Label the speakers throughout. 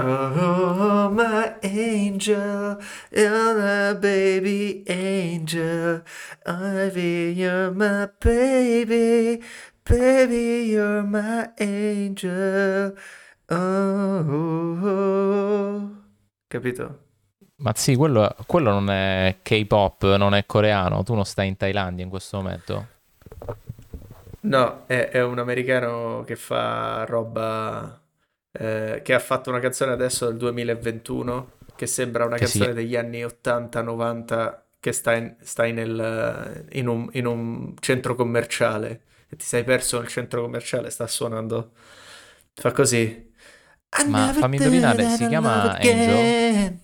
Speaker 1: Oh, my angel, you're a baby angel. Ivy, you're my baby, baby, you're my angel. Oh, oh. capito?
Speaker 2: Ma sì, quello, quello non è K-pop, non è coreano. Tu non stai in Thailandia in questo momento?
Speaker 1: No, è, è un americano che fa roba, eh, che ha fatto una canzone adesso del 2021, che sembra una
Speaker 2: Che
Speaker 1: canzone degli anni 80-90, che sta, in, stai nel, in un, in un centro commerciale e ti sei perso nel centro commerciale, sta suonando, fa così.
Speaker 2: Ma fammi indovinare, si chiama Angel?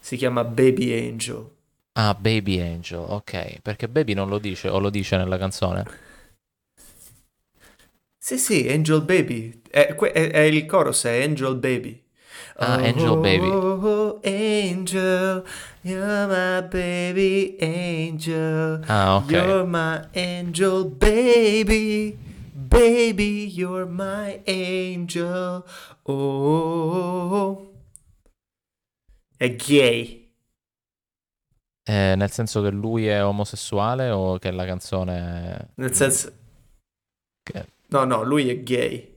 Speaker 1: Si chiama Baby Angel.
Speaker 2: Ah, Baby Angel, ok. Perché Baby non lo dice o lo dice nella canzone?
Speaker 1: Sì, sì, Angel Baby. È, è- è il chorus, è Angel Baby.
Speaker 2: Ah, Angel Baby.
Speaker 1: Oh, angel, you're my baby angel.
Speaker 2: Ah, ok.
Speaker 1: You're my angel baby. Baby, you're my angel. Oh, è gay.
Speaker 2: Eh, nel senso che lui è omosessuale o che la canzone...
Speaker 1: Nel senso,
Speaker 2: che-
Speaker 1: no, no, lui è gay,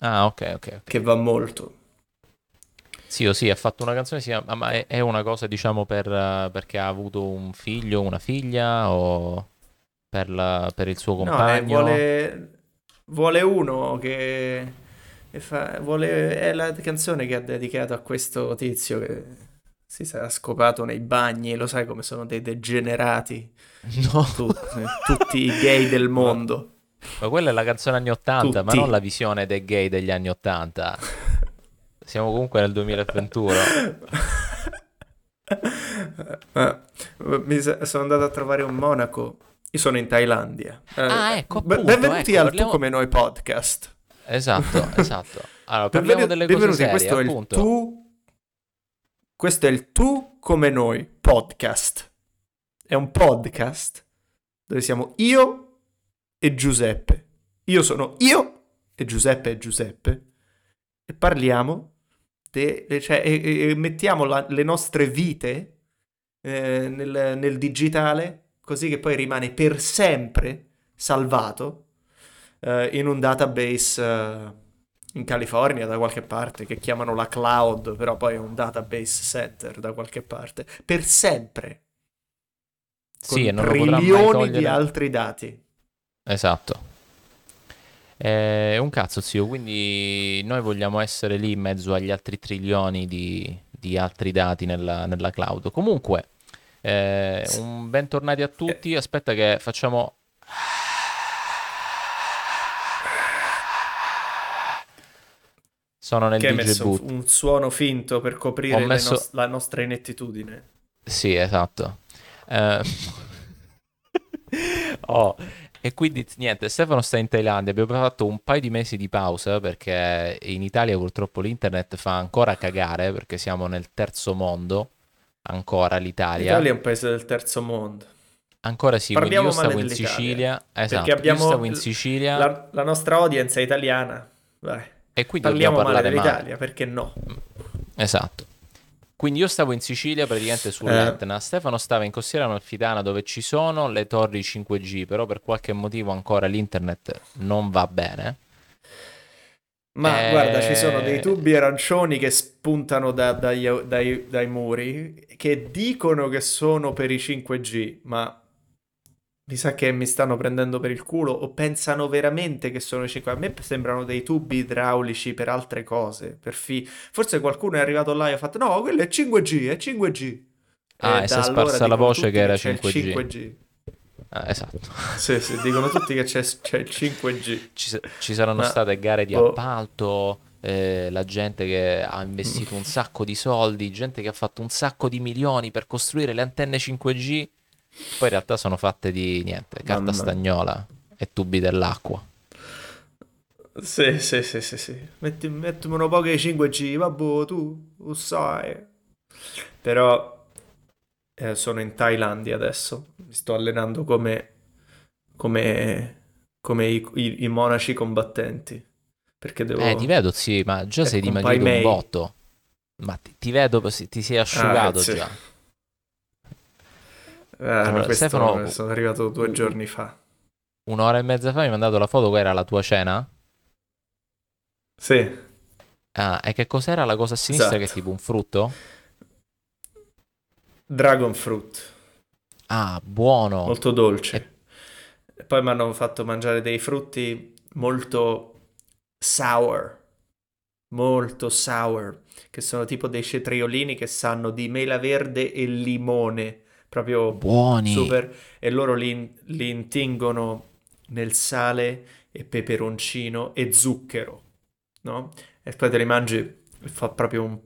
Speaker 2: Ah, ok, ok. ok.
Speaker 1: che va molto.
Speaker 2: Sì, o sì, ha fatto una canzone, sì, ma è, è una cosa, diciamo, per, eh, perché ha avuto un figlio, una figlia o per, la- per il suo
Speaker 1: No, eh,
Speaker 2: compagno?
Speaker 1: vuole, vuole uno che, che fa, vuole, è la canzone che ha dedicato a questo tizio che si sarà scopato nei bagni, lo sai come sono dei degenerati,
Speaker 2: No,
Speaker 1: tu- tutti i gay del mondo.
Speaker 2: Ma quella è la canzone anni 80, ma
Speaker 1: Tutti.
Speaker 2: non la visione dei gay degli anni 80. Siamo comunque nel 2021.
Speaker 1: Eh, sa- sono andato a trovare un monaco. Io sono in Thailandia. Eh,
Speaker 2: Ah, ecco, appunto,
Speaker 1: benvenuti
Speaker 2: ecco,
Speaker 1: al
Speaker 2: parliamo-
Speaker 1: Tu come noi podcast.
Speaker 2: Esatto, esatto. Allora, parliamo
Speaker 1: Benvenu-
Speaker 2: delle cose
Speaker 1: benvenuti,
Speaker 2: serie,
Speaker 1: questo è il
Speaker 2: appunto.
Speaker 1: tu. Questo è il tu come noi podcast. È un podcast dove siamo io e Giuseppe. Io sono io e Giuseppe è Giuseppe. E parliamo, de- cioè, e, e- mettiamo la- le nostre vite eh, nel, nel digitale, così che poi rimane per sempre salvato eh, in un database eh, in California da qualche parte che chiamano la cloud, però poi è un database center da qualche parte, per sempre. Con
Speaker 2: Sì, e non
Speaker 1: trilioni di altri dati.
Speaker 2: Esatto. È un cazzo, zio, quindi noi vogliamo essere lì in mezzo agli altri trilioni di, di altri dati nella, nella cloud. Comunque, eh, un bentornati a tutti. Aspetta che facciamo... Sono nel
Speaker 1: Che hai
Speaker 2: DJ
Speaker 1: messo
Speaker 2: boot.
Speaker 1: un suono finto per coprire
Speaker 2: messo-
Speaker 1: nos- la nostra inettitudine.
Speaker 2: Sì, esatto. Eh, oh, e quindi niente, Stefano sta in Thailandia. Abbiamo fatto un paio di mesi di pausa perché in Italia purtroppo l'internet fa ancora cagare perché siamo nel terzo mondo. Ancora l'Italia.
Speaker 1: L'Italia è un paese del terzo mondo.
Speaker 2: Ancora sì, quindi
Speaker 1: Parliamo
Speaker 2: io stavo
Speaker 1: male
Speaker 2: in Sicilia. Esatto,
Speaker 1: Perché abbiamo
Speaker 2: io stavo in Sicilia
Speaker 1: La, la nostra audience è italiana. Vai.
Speaker 2: e quindi
Speaker 1: Parliamo
Speaker 2: dobbiamo
Speaker 1: male
Speaker 2: parlare male.
Speaker 1: dell'Italia, perché no?
Speaker 2: Esatto. Quindi io stavo in Sicilia praticamente sull'Etna, Stefano stava in Costiera Amalfitana dove ci sono le torri 5G, però per qualche motivo ancora l'internet non va bene.
Speaker 1: Ma
Speaker 2: Eh,
Speaker 1: guarda, ci sono dei tubi arancioni che spuntano da- dai, dai- dai muri che dicono che sono per i 5G, ma mi sa che mi stanno prendendo per il culo o pensano veramente che sono i 5G. A me sembrano dei tubi idraulici per altre cose, per fi- Forse qualcuno è arrivato là e ha fatto no, quello è 5G, è 5G.
Speaker 2: Ah,
Speaker 1: E
Speaker 2: e si è
Speaker 1: allora
Speaker 2: sparsa la
Speaker 1: dicono
Speaker 2: voce che era
Speaker 1: c'è il
Speaker 2: 5G.
Speaker 1: 5G.
Speaker 2: Ah, esatto.
Speaker 1: Sì, sì, dicono tutti che c'è, c'è il 5G.
Speaker 2: Ci, ci saranno
Speaker 1: Ma-
Speaker 2: state gare di
Speaker 1: boh.
Speaker 2: appalto, eh, la gente che ha investito un sacco di soldi, gente che ha fatto un sacco di milioni per costruire le antenne 5G, poi in realtà sono fatte di niente, carta
Speaker 1: Mamma.
Speaker 2: stagnola e tubi dell'acqua.
Speaker 1: Sì, sì, sì, sì, sì. Metti, mettimelo poco ai 5G, vabbè, tu lo sai. Però eh, sono in Thailandia adesso. Mi sto allenando come, come, come i, i- i monaci combattenti. Perché devo...
Speaker 2: Eh, ti vedo, sì, ma già
Speaker 1: Eh,
Speaker 2: sei dimagrito un botto. Ma ti, ti vedo, ti sei asciugato
Speaker 1: Ah,
Speaker 2: già.
Speaker 1: Eh,
Speaker 2: Allora,
Speaker 1: questo
Speaker 2: Stefano-
Speaker 1: sono arrivato due giorni fa.
Speaker 2: Un'ora e mezza fa mi hai mandato la foto, qual era la tua cena?
Speaker 1: Sì,
Speaker 2: Ah, e che cos'era la cosa a sinistra che è
Speaker 1: Esatto.
Speaker 2: tipo un frutto?
Speaker 1: dragon fruit,
Speaker 2: Ah, buono.
Speaker 1: molto dolce. E poi mi hanno fatto mangiare dei frutti molto sour, molto sour, che sono tipo dei cetriolini che sanno di mela verde e limone, proprio
Speaker 2: Buoni.
Speaker 1: super, e loro li, li intingono nel sale e peperoncino e zucchero, no? E poi te li mangi e fa proprio un...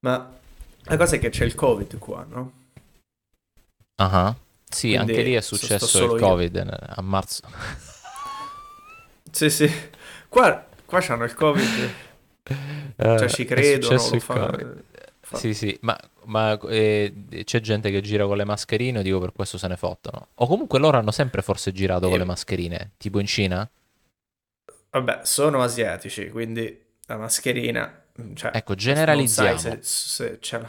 Speaker 1: Ma la cosa è che c'è il covid qua, no?
Speaker 2: Ah, Sì,
Speaker 1: Quindi
Speaker 2: anche lì è successo il
Speaker 1: io.
Speaker 2: Covid eh, a marzo.
Speaker 1: Sì, sì. Qua, qua c'hanno il covid, cioè
Speaker 2: Eh,
Speaker 1: ci
Speaker 2: è
Speaker 1: credono, lo fanno...
Speaker 2: Covid. Sì, sì, ma, ma, eh, c'è gente che gira con le mascherine, dico per questo se ne fottono. O comunque loro hanno sempre forse girato con
Speaker 1: Io-
Speaker 2: le mascherine, tipo in Cina?
Speaker 1: Vabbè, sono asiatici, quindi la mascherina, cioè,
Speaker 2: Ecco, generalizziamo.
Speaker 1: se, se.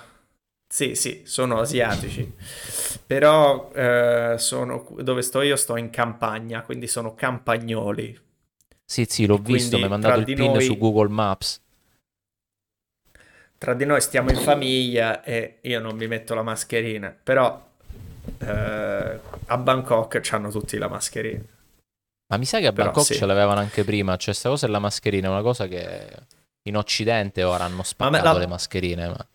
Speaker 1: Sì, sì, sono asiatici, però eh, sono, dove sto io sto in campagna, quindi sono campagnoli.
Speaker 2: Sì, sì, l'ho
Speaker 1: Quindi
Speaker 2: visto, mi hai mandato il pin
Speaker 1: noi-
Speaker 2: su Google Maps.
Speaker 1: Tra di noi stiamo in famiglia e io non mi metto la mascherina, però eh, a Bangkok hanno tutti la mascherina.
Speaker 2: Ma mi sa che a
Speaker 1: Però
Speaker 2: Bangkok
Speaker 1: sì.
Speaker 2: ce l'avevano anche prima, cioè sta cosa della mascherina è una cosa che in Occidente ora hanno spaccato
Speaker 1: la-
Speaker 2: le mascherine, ma...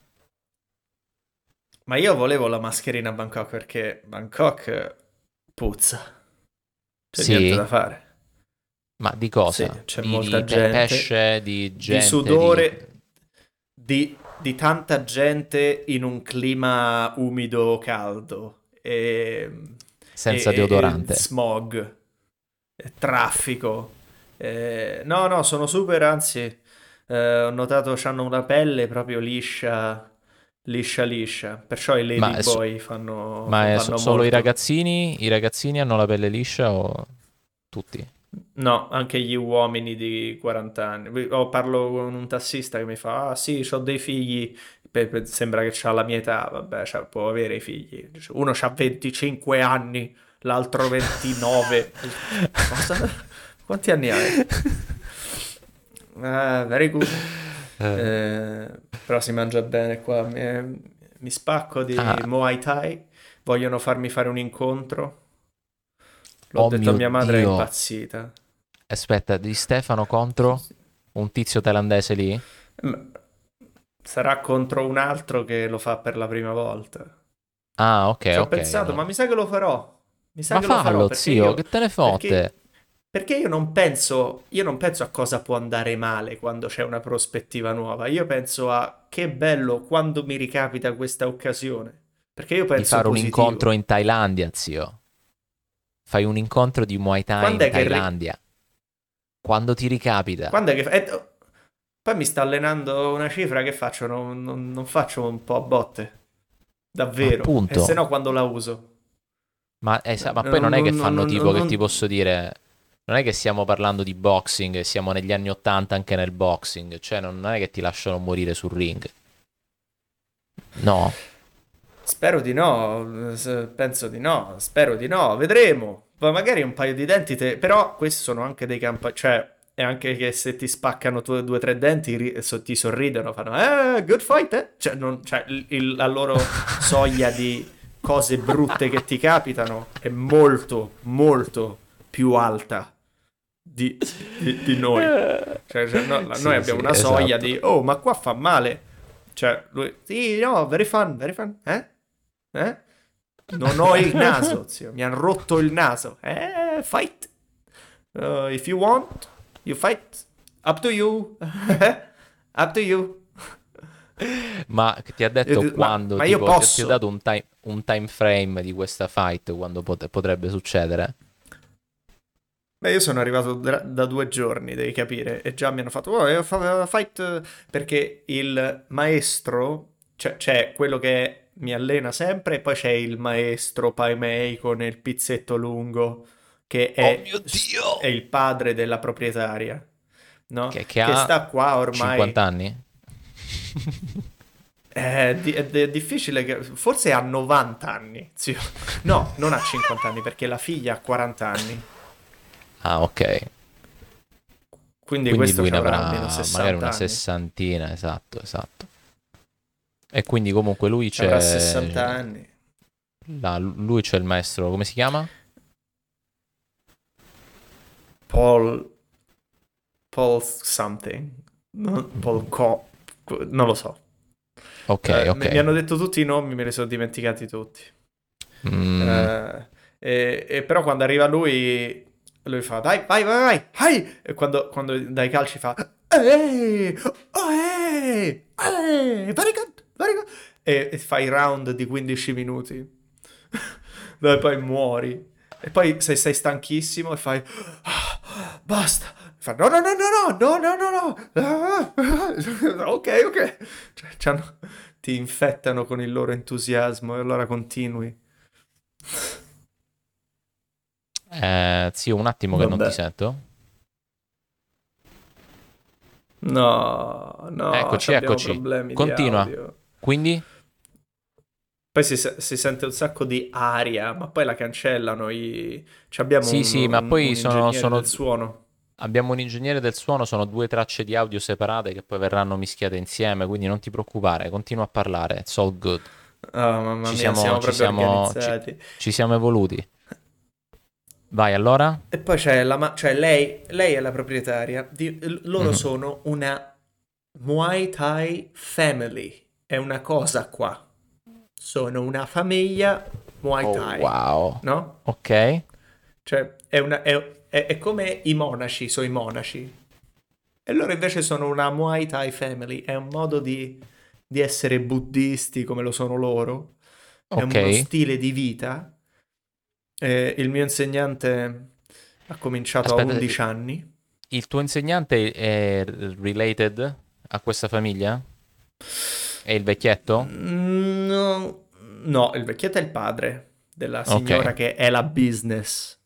Speaker 1: Ma io volevo la mascherina a Bangkok perché Bangkok puzza. C'è
Speaker 2: Sì?
Speaker 1: niente da fare.
Speaker 2: ma di cosa?
Speaker 1: Sì, c'è
Speaker 2: di,
Speaker 1: molta
Speaker 2: di
Speaker 1: gente,
Speaker 2: pesce, di gente,
Speaker 1: di sudore, di, di tanta gente in un clima umido, caldo. E,
Speaker 2: senza
Speaker 1: e-
Speaker 2: deodorante.
Speaker 1: e smog, traffico. Eh, no, no, sono super, anzi, eh, ho notato hanno una pelle proprio liscia, liscia, liscia. Perciò i
Speaker 2: Ma
Speaker 1: lady
Speaker 2: so-
Speaker 1: boy fanno,
Speaker 2: Ma è so-
Speaker 1: fanno
Speaker 2: solo i ragazzini? I ragazzini hanno la pelle liscia o tutti?
Speaker 1: No, anche gli uomini di 40 anni. Oh, parlo con un tassista che mi fa: Ah, sì, ho dei figli. Pe- pe- Sembra che ha la mia età. Vabbè, cioè, può avere i figli. Uno ha 25 anni, l'altro 29. Cosa? Quanti anni hai? Ah, very good. Eh, però si mangia bene qua. Mi, mi spacco di
Speaker 2: Ah.
Speaker 1: Muay Thai. Vogliono farmi fare un incontro. L'ho
Speaker 2: Oh
Speaker 1: detto a mia madre, è
Speaker 2: Dio.
Speaker 1: impazzita.
Speaker 2: Aspetta, di Stefano contro un tizio thailandese lì?
Speaker 1: Sarà contro un altro che lo fa per la prima volta.
Speaker 2: Ah, ok,
Speaker 1: Ci ho
Speaker 2: ok.
Speaker 1: pensato,
Speaker 2: allora.
Speaker 1: ma mi sa che lo farò. Mi sa
Speaker 2: Ma
Speaker 1: che lo farò
Speaker 2: fallo, zio,
Speaker 1: io,
Speaker 2: che te ne fotte?
Speaker 1: perché- perché io non penso, io non penso a cosa può andare male quando c'è una prospettiva nuova. Io penso a che bello quando mi ricapita questa occasione. Perché io
Speaker 2: Di
Speaker 1: penso
Speaker 2: fare un
Speaker 1: positivo.
Speaker 2: incontro in Thailandia, zio. Fai un incontro di Muay Thai
Speaker 1: Quando
Speaker 2: in
Speaker 1: che ri-
Speaker 2: Thailandia. Quando ti ricapita.
Speaker 1: Quando è che... eh, poi mi sta allenando una cifra che faccio, non, non- non faccio un po' a botte. Davvero.
Speaker 2: Appunto.
Speaker 1: E se no quando la uso?
Speaker 2: Ma, eh, ma poi non è che
Speaker 1: non-
Speaker 2: fanno
Speaker 1: non-
Speaker 2: tipo che
Speaker 1: non-
Speaker 2: ti posso dire. Non è che stiamo parlando di boxing, siamo negli anni 80 anche nel boxing, cioè non è che ti lasciano morire sul ring. No,
Speaker 1: Spero di no, penso di no, spero di no, vedremo. Poi magari un paio di denti, te- però questi sono anche dei campa... cioè è anche che se ti spaccano tu- due o tre denti ri- so- ti sorridono, fanno eh, good fight, eh? Cioè, non- cioè, il- la loro soglia di cose brutte che ti capitano è molto, molto più alta di, di- di noi. Cioè, cioè, no,
Speaker 2: Sì,
Speaker 1: noi abbiamo
Speaker 2: sì,
Speaker 1: una soglia
Speaker 2: esatto.
Speaker 1: di oh, ma qua fa male. Cioè, lui, sì, no, very fun, very fun, eh? Eh? Non ho il naso, zio, mi hanno rotto il naso. Eh, fight. Uh, if you want, you fight. Up to you. Up to you.
Speaker 2: ma ti ha detto
Speaker 1: ma-
Speaker 2: quando,
Speaker 1: ma io
Speaker 2: tipo, ti- ti
Speaker 1: posso.
Speaker 2: ha dato un time, un time frame di questa fight, quando pot- potrebbe succedere?
Speaker 1: Beh, io sono arrivato da, da due giorni, devi capire, e già mi hanno fatto, oh, eh, fight, eh", perché il maestro, cioè c'è quello che mi allena sempre, e poi c'è il maestro Pai Mei con il pizzetto lungo, che è,
Speaker 2: Oh mio Dio!
Speaker 1: è il padre della proprietaria. no?
Speaker 2: Che, che ha
Speaker 1: sta qua ormai...
Speaker 2: 50 anni?
Speaker 1: È, di- è- è difficile che... Forse ha 90 anni, zio. No, non ha 50 anni perché la figlia ha 40 anni.
Speaker 2: Ah, ok.
Speaker 1: Quindi,
Speaker 2: Quindi
Speaker 1: questo
Speaker 2: lui ne
Speaker 1: avrà
Speaker 2: avrà
Speaker 1: almeno 60
Speaker 2: magari una
Speaker 1: anni.
Speaker 2: sessantina, esatto, esatto. E quindi comunque lui
Speaker 1: Ci avrà
Speaker 2: c'è...
Speaker 1: 60 anni.
Speaker 2: là, lui c'è il maestro, come si chiama?
Speaker 1: Paul... Paul something. Non, Paul Co... Non lo so.
Speaker 2: Ok,
Speaker 1: Eh,
Speaker 2: ok.
Speaker 1: mi- hanno detto tutti i nomi, me li sono dimenticati tutti.
Speaker 2: Mm,
Speaker 1: Eh, e, e però quando arriva lui, lui fa dai, vai, vai, vai, vai! E quando, quando dai calci fa ehi, oh, ehi, ehi, very good. E, e fai round di 15 minuti dove poi muori. E poi se sei stanchissimo e fai "Ah, basta. Fa, no, no, no, no, no, no, no, no, no. ok, ok. Cioè, c'hanno- ti infettano con il loro entusiasmo e allora continui.
Speaker 2: eh, zio, un attimo che non
Speaker 1: Vabbè.
Speaker 2: ti sento.
Speaker 1: No, no,
Speaker 2: Eccoci, eccoci. Continua. Quindi?
Speaker 1: Poi si, si sente un sacco di aria, ma poi la cancellano. I... ci abbiamo
Speaker 2: Sì,
Speaker 1: un,
Speaker 2: sì, ma
Speaker 1: un-
Speaker 2: poi
Speaker 1: un
Speaker 2: sono- sono-
Speaker 1: del suono.
Speaker 2: Abbiamo un ingegnere del suono, sono due tracce di audio separate che poi verranno mischiate insieme, quindi non ti preoccupare, continua a parlare, it's all good.
Speaker 1: Ah, mamma
Speaker 2: Ci
Speaker 1: mia,
Speaker 2: siamo-
Speaker 1: siamo
Speaker 2: ci siamo-
Speaker 1: organizzati.
Speaker 2: Ci siamo evoluti. Vai, allora?
Speaker 1: E poi c'è la ma- cioè lei, lei è la proprietaria. di- loro
Speaker 2: Mhm.
Speaker 1: sono una Muay Thai family. È una cosa qua. Sono una famiglia Muay
Speaker 2: Oh,
Speaker 1: Thai,
Speaker 2: wow.
Speaker 1: no?
Speaker 2: Ok.
Speaker 1: Cioè, è, una- è- è- è come i monaci, sono i monaci. E loro invece sono una Muay Thai family. È un modo di, di essere buddisti come lo sono loro. È uno
Speaker 2: Ok.
Speaker 1: stile di vita. Eh, il mio insegnante ha cominciato
Speaker 2: Aspetta,
Speaker 1: a 11 anni.
Speaker 2: Il tuo insegnante è related a questa famiglia? È il vecchietto?
Speaker 1: Mm, No, no, il vecchietto è il padre della signora
Speaker 2: Ok.
Speaker 1: che è la business.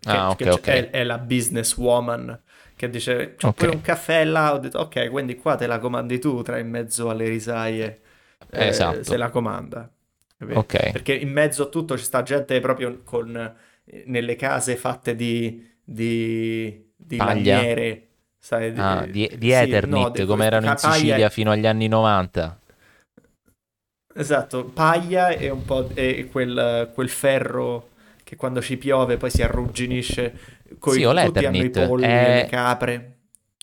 Speaker 1: Che,
Speaker 2: Ah, ok,
Speaker 1: che
Speaker 2: ok.
Speaker 1: È, è la business woman che dice c'ho pure un caffè là. Ho detto ok, quindi qua te la comandi tu tra in mezzo alle risaie. eh,
Speaker 2: Esatto.
Speaker 1: Se la comanda. Capito?
Speaker 2: Ok.
Speaker 1: Perché in mezzo a tutto ci sta gente proprio con eh, nelle case fatte di, di, di lamiere. Sai,
Speaker 2: Ah, di, di
Speaker 1: sì,
Speaker 2: Eternit,
Speaker 1: no, di-
Speaker 2: come erano in Sicilia fino agli anni 90.
Speaker 1: Esatto, paglia e un po' e quel, quel ferro che quando ci piove poi si arrugginisce. Coi,
Speaker 2: Sì, o l'Eternit
Speaker 1: polli,
Speaker 2: è-
Speaker 1: le capre.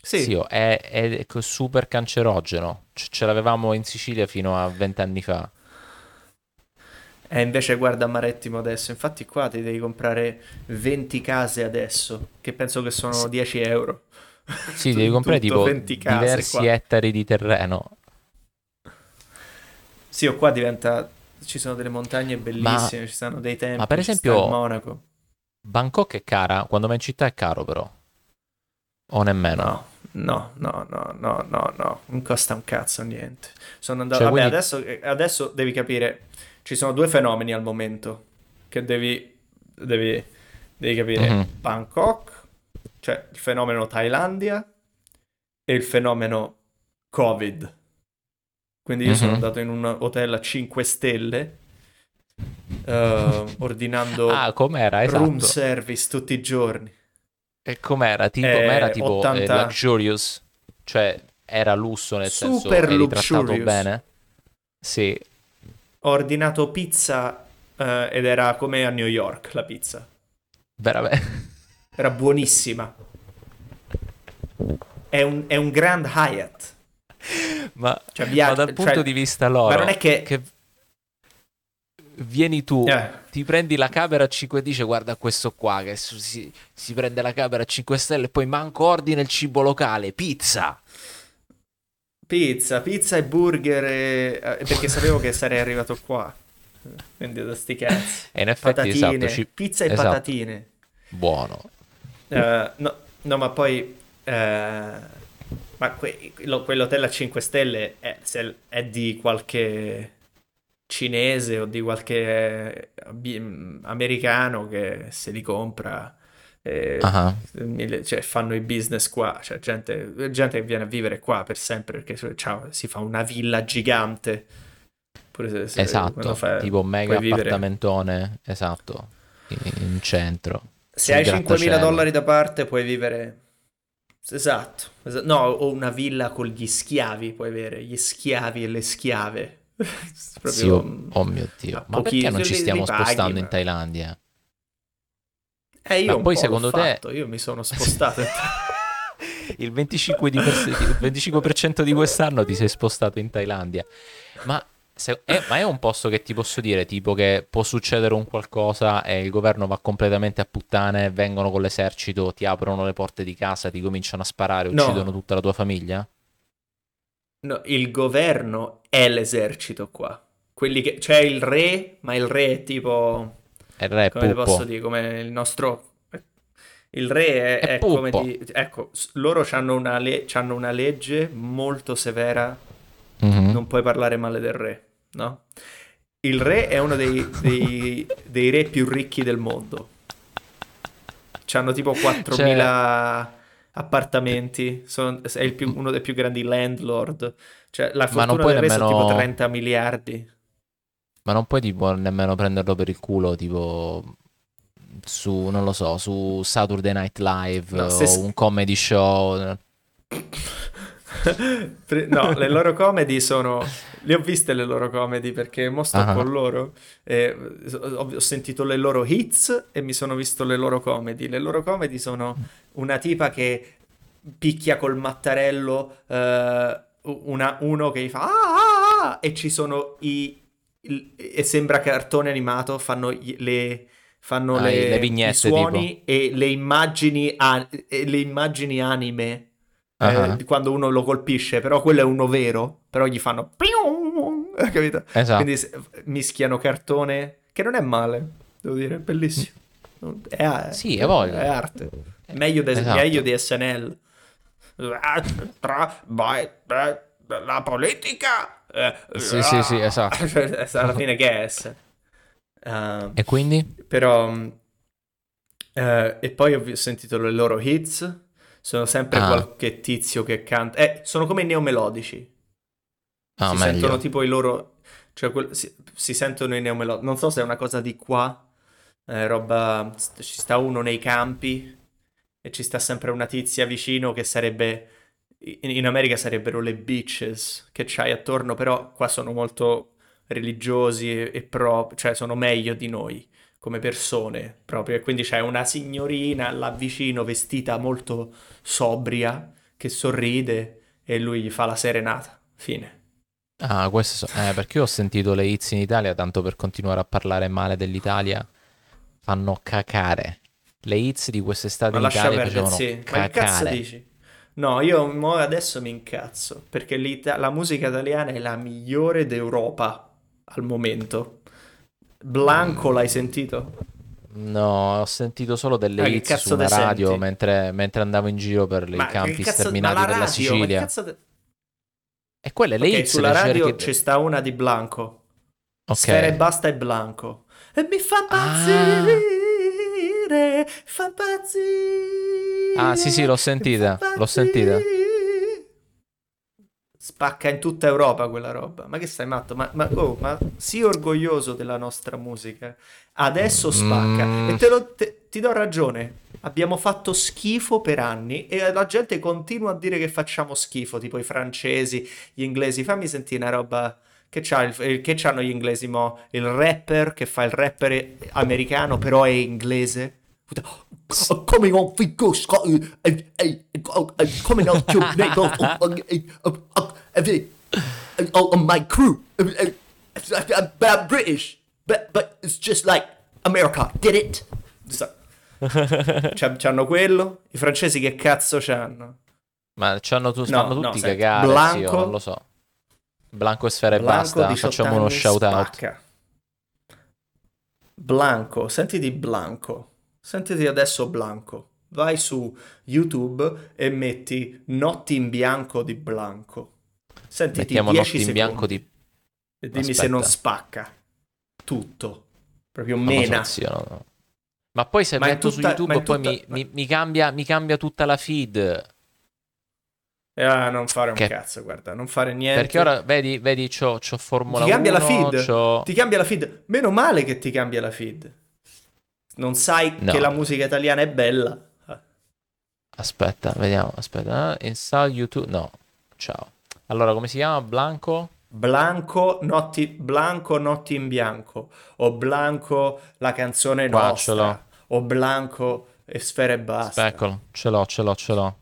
Speaker 1: Sì,
Speaker 2: Sì, è, è super cancerogeno. C- ce l'avevamo in Sicilia fino a vent'anni fa.
Speaker 1: e invece guarda Marettimo adesso. Infatti qua ti devi comprare 20 case adesso, che penso che sono
Speaker 2: Sì.
Speaker 1: 10 euro.
Speaker 2: Sì, devi comprare tipo
Speaker 1: 20 case
Speaker 2: diversi
Speaker 1: qua.
Speaker 2: ettari di terreno.
Speaker 1: Sì, o qua diventa... Ci sono delle montagne bellissime, ci sono dei templi,
Speaker 2: ma per esempio-
Speaker 1: Monaco.
Speaker 2: Bangkok è cara, quando vai in città è caro però. O nemmeno.
Speaker 1: No, no, no, no, no, no, no, non costa un cazzo niente. Sono andato...
Speaker 2: Cioè,
Speaker 1: Vabbè,
Speaker 2: quindi-
Speaker 1: adesso, eh, adesso devi capire, ci sono due fenomeni al momento che devi, devi, devi capire.
Speaker 2: Mhm.
Speaker 1: Bangkok, cioè il fenomeno Thailandia e il fenomeno Covid. Quindi io sono
Speaker 2: Mhm.
Speaker 1: andato in un hotel a 5 stelle eh, ordinando
Speaker 2: Ah, com'era?
Speaker 1: room
Speaker 2: Esatto.
Speaker 1: service tutti i giorni.
Speaker 2: E com'era? Tipo,
Speaker 1: Eh,
Speaker 2: era tipo eh,
Speaker 1: 80
Speaker 2: luxurious? Cioè, era lusso nel senso
Speaker 1: Super
Speaker 2: eri trattato
Speaker 1: luxurious.
Speaker 2: bene? Sì.
Speaker 1: Ho ordinato pizza eh, ed era come a New York la pizza.
Speaker 2: Veramente.
Speaker 1: Era buonissima. È un, è un Grand Hyatt.
Speaker 2: Ma,
Speaker 1: Cioè, via-
Speaker 2: ma dal
Speaker 1: cioè-
Speaker 2: punto di vista loro,
Speaker 1: ma non è che-
Speaker 2: vieni tu,
Speaker 1: Eh,
Speaker 2: ti prendi la camera a 5 e dice guarda questo qua che si, si prende la camera a 5 stelle e poi manco ordina il cibo locale, pizza.
Speaker 1: pizza, pizza e burger. e- eh, perché sapevo che sarei arrivato qua. Quindi da sti cazzi.
Speaker 2: E in effetti
Speaker 1: Patatine,
Speaker 2: esatto, ci-
Speaker 1: pizza e
Speaker 2: esatto.
Speaker 1: patatine.
Speaker 2: buono.
Speaker 1: Eh, no, no, ma poi... eh, ma que- quell'hotel a 5 stelle è, se- è di qualche cinese o di qualche americano che se li compra
Speaker 2: Ah,
Speaker 1: mille- cioè, fanno i business qua, cioè gente, gente che viene a vivere qua per sempre perché ciao, si fa una villa gigante. Pure se, se-
Speaker 2: Esatto,
Speaker 1: fai-
Speaker 2: tipo un mega
Speaker 1: puoi vivere-
Speaker 2: appartamentone, esatto, in, in centro.
Speaker 1: Se hai 5.000
Speaker 2: grattacielo.
Speaker 1: dollari da parte puoi vivere... Esatto, esa- no, o una villa con gli schiavi puoi avere, gli schiavi e le schiave. Proprio-
Speaker 2: Sì, oh, oh mio Dio,
Speaker 1: ma
Speaker 2: perché non ci stiamo
Speaker 1: paghi,
Speaker 2: spostando
Speaker 1: ma-
Speaker 2: in Thailandia?
Speaker 1: Eh, io
Speaker 2: Ma poi
Speaker 1: po'
Speaker 2: secondo te-
Speaker 1: fatto, io mi sono spostato.
Speaker 2: Il 25%, di il 25% di quest'anno ti sei spostato in Thailandia. Ma, se- è, ma è un posto che ti posso dire, tipo che può succedere un qualcosa e il governo va completamente a puttane, vengono con l'esercito, ti aprono le porte di casa, ti cominciano a sparare,
Speaker 1: No.
Speaker 2: uccidono tutta la tua famiglia?
Speaker 1: No, il governo è l'esercito qua. Quelli che... C'è il re, ma il re è tipo...
Speaker 2: Il re è
Speaker 1: come
Speaker 2: puppo.
Speaker 1: posso dire, come il nostro... Il re è,
Speaker 2: È
Speaker 1: è come di... Ecco, loro hanno una, le- una legge molto severa,
Speaker 2: Mhm.
Speaker 1: non puoi parlare male del re, no? Il re è uno dei, dei- dei re più ricchi del mondo. C'hanno tipo 4.000
Speaker 2: Cioè-
Speaker 1: appartamenti, sono- è il più- uno dei più grandi landlord. Cioè, la
Speaker 2: Ma non
Speaker 1: fortuna
Speaker 2: puoi
Speaker 1: del re sono
Speaker 2: nemmeno-
Speaker 1: tipo 30 miliardi.
Speaker 2: Ma non puoi tipo nemmeno prenderlo per il culo, tipo su, non lo so, su Saturday Night Live
Speaker 1: No,
Speaker 2: o
Speaker 1: se-
Speaker 2: un comedy show.
Speaker 1: No, le loro comedy sono... Le ho viste le loro comedy perché mo sto
Speaker 2: Ah.
Speaker 1: con loro. e ho, sentito le loro hits e mi sono visto le loro comedy. Le loro comedy sono una tipa che picchia col mattarello eh, una- uno che gli fa "Ah, ah, ah", e ci sono i... il- e sembra cartone animato, fanno gli- le... Fanno
Speaker 2: Ah,
Speaker 1: le,
Speaker 2: le
Speaker 1: i
Speaker 2: vignette,
Speaker 1: suoni e le immagini, a- e le immagini anime eh,
Speaker 2: Ah.
Speaker 1: quando uno lo colpisce, però quello è uno vero, però gli fanno capito?
Speaker 2: Esatto.
Speaker 1: Quindi mischiano cartone, che non è male, devo dire, è bellissimo. È, a-
Speaker 2: Sì, è
Speaker 1: è arte. È meglio, de-
Speaker 2: Esatto.
Speaker 1: meglio di SNL. Tra- vai- la politica. eh,
Speaker 2: Sì, sì, sì, esatto.
Speaker 1: Cioè, alla fine che è S? Ah,
Speaker 2: E quindi?
Speaker 1: però eh, e poi ho sentito le loro hits sono sempre
Speaker 2: Ah.
Speaker 1: qualche tizio che canta eh, sono come i neomelodici
Speaker 2: Ah,
Speaker 1: si
Speaker 2: meglio.
Speaker 1: sentono tipo i loro cioè quel- si, si sentono i neomelodici non so se è una cosa di qua eh, roba ci sta uno nei campi e ci sta sempre una tizia vicino che sarebbe in, America sarebbero le bitches che c'hai attorno però qua sono molto religiosi e, e pro, cioè sono meglio di noi come persone proprio. E quindi c'è una signorina là vicino vestita molto sobria che sorride e lui gli fa la serenata. Fine.
Speaker 2: Ah, questo so- eh, perché io ho sentito le hits in Italia, tanto per continuare a parlare male dell'Italia, fanno cacare. Le hits di quest'estate
Speaker 1: Ma
Speaker 2: in Italia
Speaker 1: perdere, sì. Ma che cazzo dici? No, io mo adesso mi incazzo perché la musica italiana è la migliore d'Europa al momento. Blanco l'hai sentito?
Speaker 2: No, ho sentito solo delle
Speaker 1: Ah, che
Speaker 2: hits
Speaker 1: cazzo
Speaker 2: su una
Speaker 1: te
Speaker 2: radio mentre, mentre andavo in giro per i
Speaker 1: che
Speaker 2: campi
Speaker 1: cazzo-
Speaker 2: sterminati della
Speaker 1: radio, che
Speaker 2: Sicilia.
Speaker 1: te-
Speaker 2: E quelle le
Speaker 1: Ok,
Speaker 2: hits
Speaker 1: sulla radio
Speaker 2: cerchi-
Speaker 1: ci sta una di Blanco.
Speaker 2: Ok.
Speaker 1: Sfera e basta e Blanco. E mi fa impazzire, fa impazzire.
Speaker 2: Ah, sì, sì, l'ho sentita, l'ho sentita.
Speaker 1: Spacca in tutta Europa quella roba. Ma che stai matto? Ma, ma, oh, ma sii orgoglioso della nostra musica. Adesso spacca.
Speaker 2: Mm.
Speaker 1: E te lo, te- ti do ragione. Abbiamo fatto schifo per anni e la gente continua a dire che facciamo schifo, tipo i francesi, gli inglesi. Fammi sentire una roba. Che, c'ha il- il- che c'hanno gli inglesi mo? Il rapper che fa il rapper americano, però è inglese. Oh, Coming on, Scott, eh, eh, eh, oh, eh, coming on to make oh, oh, oh, eh, oh, oh, eh, eh, oh, on my crew. Eh, eh, I'm I'm British, but but it's just like America. Get it? C'hanno quello. I francesi che cazzo c'hanno?
Speaker 2: Ma c'hanno tu-
Speaker 1: No, no,
Speaker 2: tutti
Speaker 1: senti,
Speaker 2: cagare,
Speaker 1: Blanco-
Speaker 2: zio, non lo so. Blanco e sfera e
Speaker 1: Blanco,
Speaker 2: basta,
Speaker 1: 18
Speaker 2: facciamo uno shout out.
Speaker 1: spacca. Blanco, sentiti Blanco. Sentiti adesso Blanco. Vai su YouTube e metti Notti in bianco di Blanco. Sentiti
Speaker 2: Mettiamo
Speaker 1: 10
Speaker 2: notti in bianco di...
Speaker 1: e dimmi se
Speaker 2: Aspetta.
Speaker 1: non spacca. Tutto. Proprio mena.
Speaker 2: no, no. Ma poi se
Speaker 1: Ma
Speaker 2: metto
Speaker 1: tutta-
Speaker 2: su
Speaker 1: ma
Speaker 2: YouTube
Speaker 1: in
Speaker 2: poi
Speaker 1: tutta-
Speaker 2: mi, mi- mi cambia, mi cambia tutta la feed.
Speaker 1: Ah, non fare un
Speaker 2: Che-
Speaker 1: cazzo, guarda, non fare niente.
Speaker 2: Perché ora, vedi, vedi c'ho, c'ho Formula
Speaker 1: ti cambia
Speaker 2: 1,
Speaker 1: la feed.
Speaker 2: c'ho-
Speaker 1: Ti cambia la feed. Meno male che ti cambia la feed. Non sai
Speaker 2: No.
Speaker 1: che la musica italiana è bella.
Speaker 2: Aspetta, vediamo, aspetta. eh, Install YouTube... No, ciao. Allora, come si chiama? Blanco?
Speaker 1: Blanco notti, Blanco notti in bianco. O Blanco la canzone
Speaker 2: Qua,
Speaker 1: nostra.
Speaker 2: ce l'ho.
Speaker 1: O Blanco e sfere e basta.
Speaker 2: Eccolo, ce l'ho, ce l'ho, ce l'ho.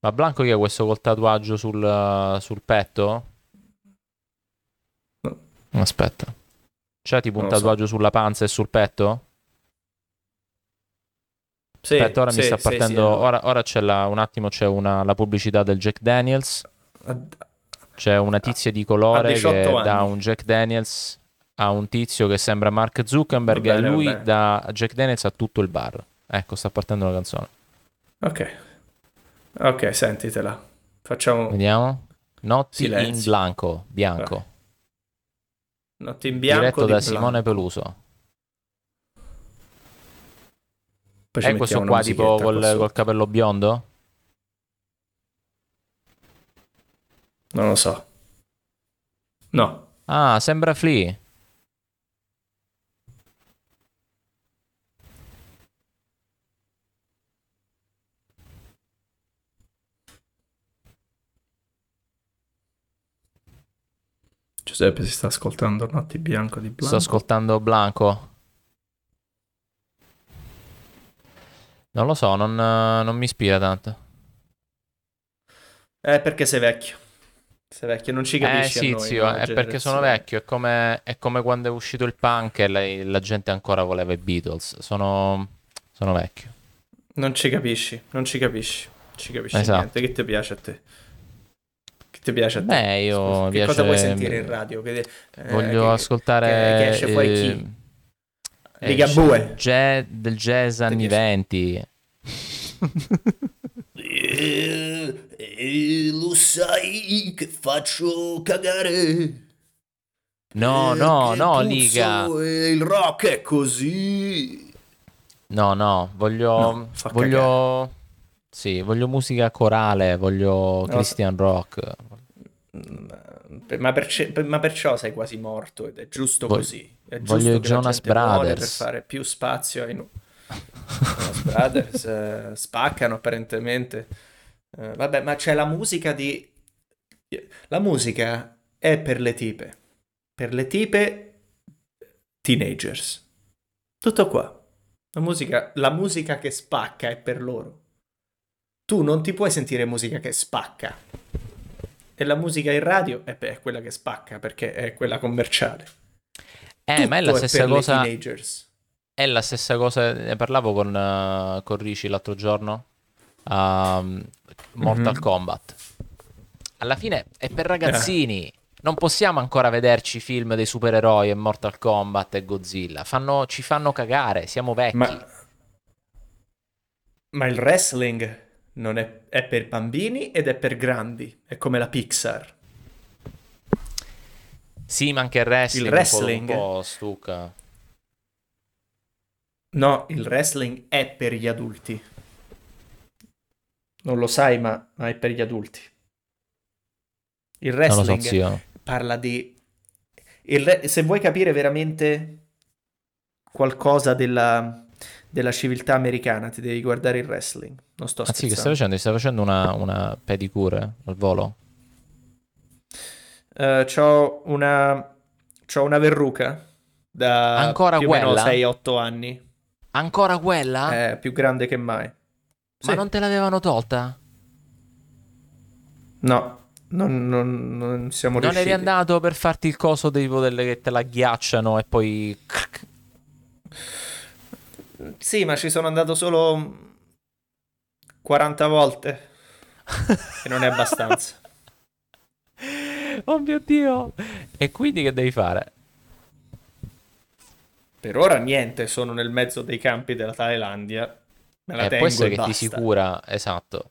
Speaker 2: Ma Blanco che è questo col tatuaggio sul, sul petto? Aspetta. C'è tipo un
Speaker 1: Non so.
Speaker 2: tatuaggio sulla panza e sul petto?
Speaker 1: Sì,
Speaker 2: Aspetta, ora mi
Speaker 1: sì,
Speaker 2: sta
Speaker 1: sì,
Speaker 2: partendo.
Speaker 1: sì.
Speaker 2: Ora, ora c'è la, un attimo c'è una, la pubblicità del Jack Daniels. C'è una tizia di colore
Speaker 1: 18
Speaker 2: che
Speaker 1: anni.
Speaker 2: dà un Jack Daniels a un tizio che sembra Mark Zuckerberg
Speaker 1: bene,
Speaker 2: e lui dà Jack Daniels a tutto il bar. Ecco, sta partendo la canzone.
Speaker 1: Ok. Ok, sentitela. Facciamo
Speaker 2: Vediamo. Notti in
Speaker 1: Silenzio.
Speaker 2: blanco, bianco.
Speaker 1: notte in bianco
Speaker 2: diretto
Speaker 1: di
Speaker 2: da
Speaker 1: Blanco.
Speaker 2: Simone Peluso.
Speaker 1: Poi
Speaker 2: È questo
Speaker 1: mettiamo
Speaker 2: qua tipo col, col capello biondo?
Speaker 1: Non lo so. No.
Speaker 2: Ah, sembra Flea.
Speaker 1: Giuseppe si sta ascoltando Notti bianco di Blanco.
Speaker 2: Sto ascoltando Blanco. Non lo so, non, eh, non mi ispira tanto.
Speaker 1: Eh, perché sei vecchio. Sei vecchio, non ci
Speaker 2: Eh
Speaker 1: capisci a
Speaker 2: sì,
Speaker 1: noi,
Speaker 2: zio, è perché sono vecchio. È come, è come quando è uscito il punk e la, la gente ancora voleva i Beatles. Sono, sono vecchio.
Speaker 1: Non ci capisci, non ci capisci. Non ci capisci
Speaker 2: Esatto.
Speaker 1: niente. Che ti piace a te? Che ti piace a te?
Speaker 2: Beh, io
Speaker 1: Scusa,
Speaker 2: mi
Speaker 1: che cosa vuoi
Speaker 2: piace-
Speaker 1: sentire in radio? Che, eh,
Speaker 2: Voglio
Speaker 1: che-
Speaker 2: ascoltare
Speaker 1: che- che esce fuori
Speaker 2: eh,
Speaker 1: chi?
Speaker 2: Eh,
Speaker 1: Ligabue.
Speaker 2: ja- del jazz anni? 20.
Speaker 1: Eh, eh, lo sai che faccio cagare.
Speaker 2: No,
Speaker 1: Eh,
Speaker 2: no, no, Liga.
Speaker 1: e il rock è così.
Speaker 2: No, no, voglio.
Speaker 1: No,
Speaker 2: voglio. Sì, voglio musica corale, voglio Christian rock.
Speaker 1: Ma, perce- ma perciò sei quasi morto ed è giusto
Speaker 2: Voglio-
Speaker 1: così. È giusto
Speaker 2: voglio
Speaker 1: la
Speaker 2: Jonas
Speaker 1: muore per
Speaker 2: Brothers.
Speaker 1: fare più spazio ai... nu- Jonas Brothers eh, spaccano apparentemente. Eh, vabbè, ma c'è la musica di... La musica è per le tipe. Per le tipe teenagers. Tutto qua. La musica, la musica che spacca è per loro. Tu non ti puoi sentire musica che spacca. E la musica in radio è, beh, è quella che spacca perché è quella commerciale.
Speaker 2: Eh, ma è la
Speaker 1: Tutto
Speaker 2: stessa
Speaker 1: per
Speaker 2: cosa. È la stessa cosa. Ne parlavo con, eh, con Ricci l'altro giorno. a Mortal
Speaker 1: Mhm.
Speaker 2: Kombat. Alla fine è per ragazzini. Non possiamo ancora vederci film dei supereroi e Mortal Kombat e Godzilla. Fanno- ci fanno cagare, siamo vecchi.
Speaker 1: Ma, ma il wrestling non è, è per bambini ed è per grandi. È come la Pixar.
Speaker 2: Sì, ma anche il wrestling,
Speaker 1: Il
Speaker 2: un po'-
Speaker 1: wrestling?
Speaker 2: un po'.
Speaker 1: No, il wrestling è per gli adulti. Non lo sai, ma, ma è per gli adulti. Il
Speaker 2: so,
Speaker 1: wrestling
Speaker 2: zio.
Speaker 1: parla di... re- Se vuoi capire veramente qualcosa della, della civiltà americana, ti devi guardare il wrestling. Non sto
Speaker 2: Ah, sì, che stai facendo? Stai facendo una, una pedicure al volo?
Speaker 1: Eh, c'ho una... c'ho una verruca da
Speaker 2: Ancora
Speaker 1: più o meno
Speaker 2: quella?
Speaker 1: 6-8 anni.
Speaker 2: Ancora quella?
Speaker 1: È più grande che mai.
Speaker 2: Ma
Speaker 1: Sì.
Speaker 2: non te l'avevano tolta?
Speaker 1: No, non, non- non siamo
Speaker 2: Non
Speaker 1: riusciti.
Speaker 2: eri andato per farti il coso tipo delle che te la ghiacciano e poi...
Speaker 1: Sì, ma ci sono andato solo 40 volte. E non è abbastanza.
Speaker 2: oh mio Dio! E quindi che devi fare?
Speaker 1: Per ora niente, sono nel mezzo dei campi della Thailandia. Me la
Speaker 2: Eh,
Speaker 1: tengo
Speaker 2: può essere che ti
Speaker 1: basta.
Speaker 2: si cura, esatto.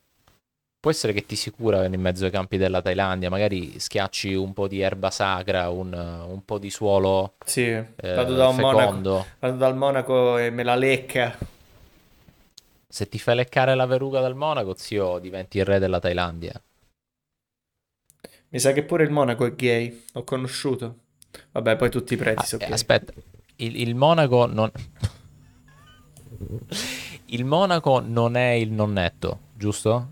Speaker 2: Può essere che ti si cura in mezzo ai campi della Thailandia, magari schiacci un po' di erba sacra, un, un po' di suolo
Speaker 1: Sì,
Speaker 2: eh,
Speaker 1: vado da monaco, vado dal monaco e me la lecca.
Speaker 2: Se ti fai leccare la verruga dal monaco, zio, diventi il re della Thailandia.
Speaker 1: Mi sa che pure il monaco è gay, ho conosciuto. Vabbè, poi tutti i preti
Speaker 2: Ah,
Speaker 1: sono
Speaker 2: eh,
Speaker 1: gay.
Speaker 2: aspetta, il, il monaco non... Il monaco non è il nonnetto, giusto?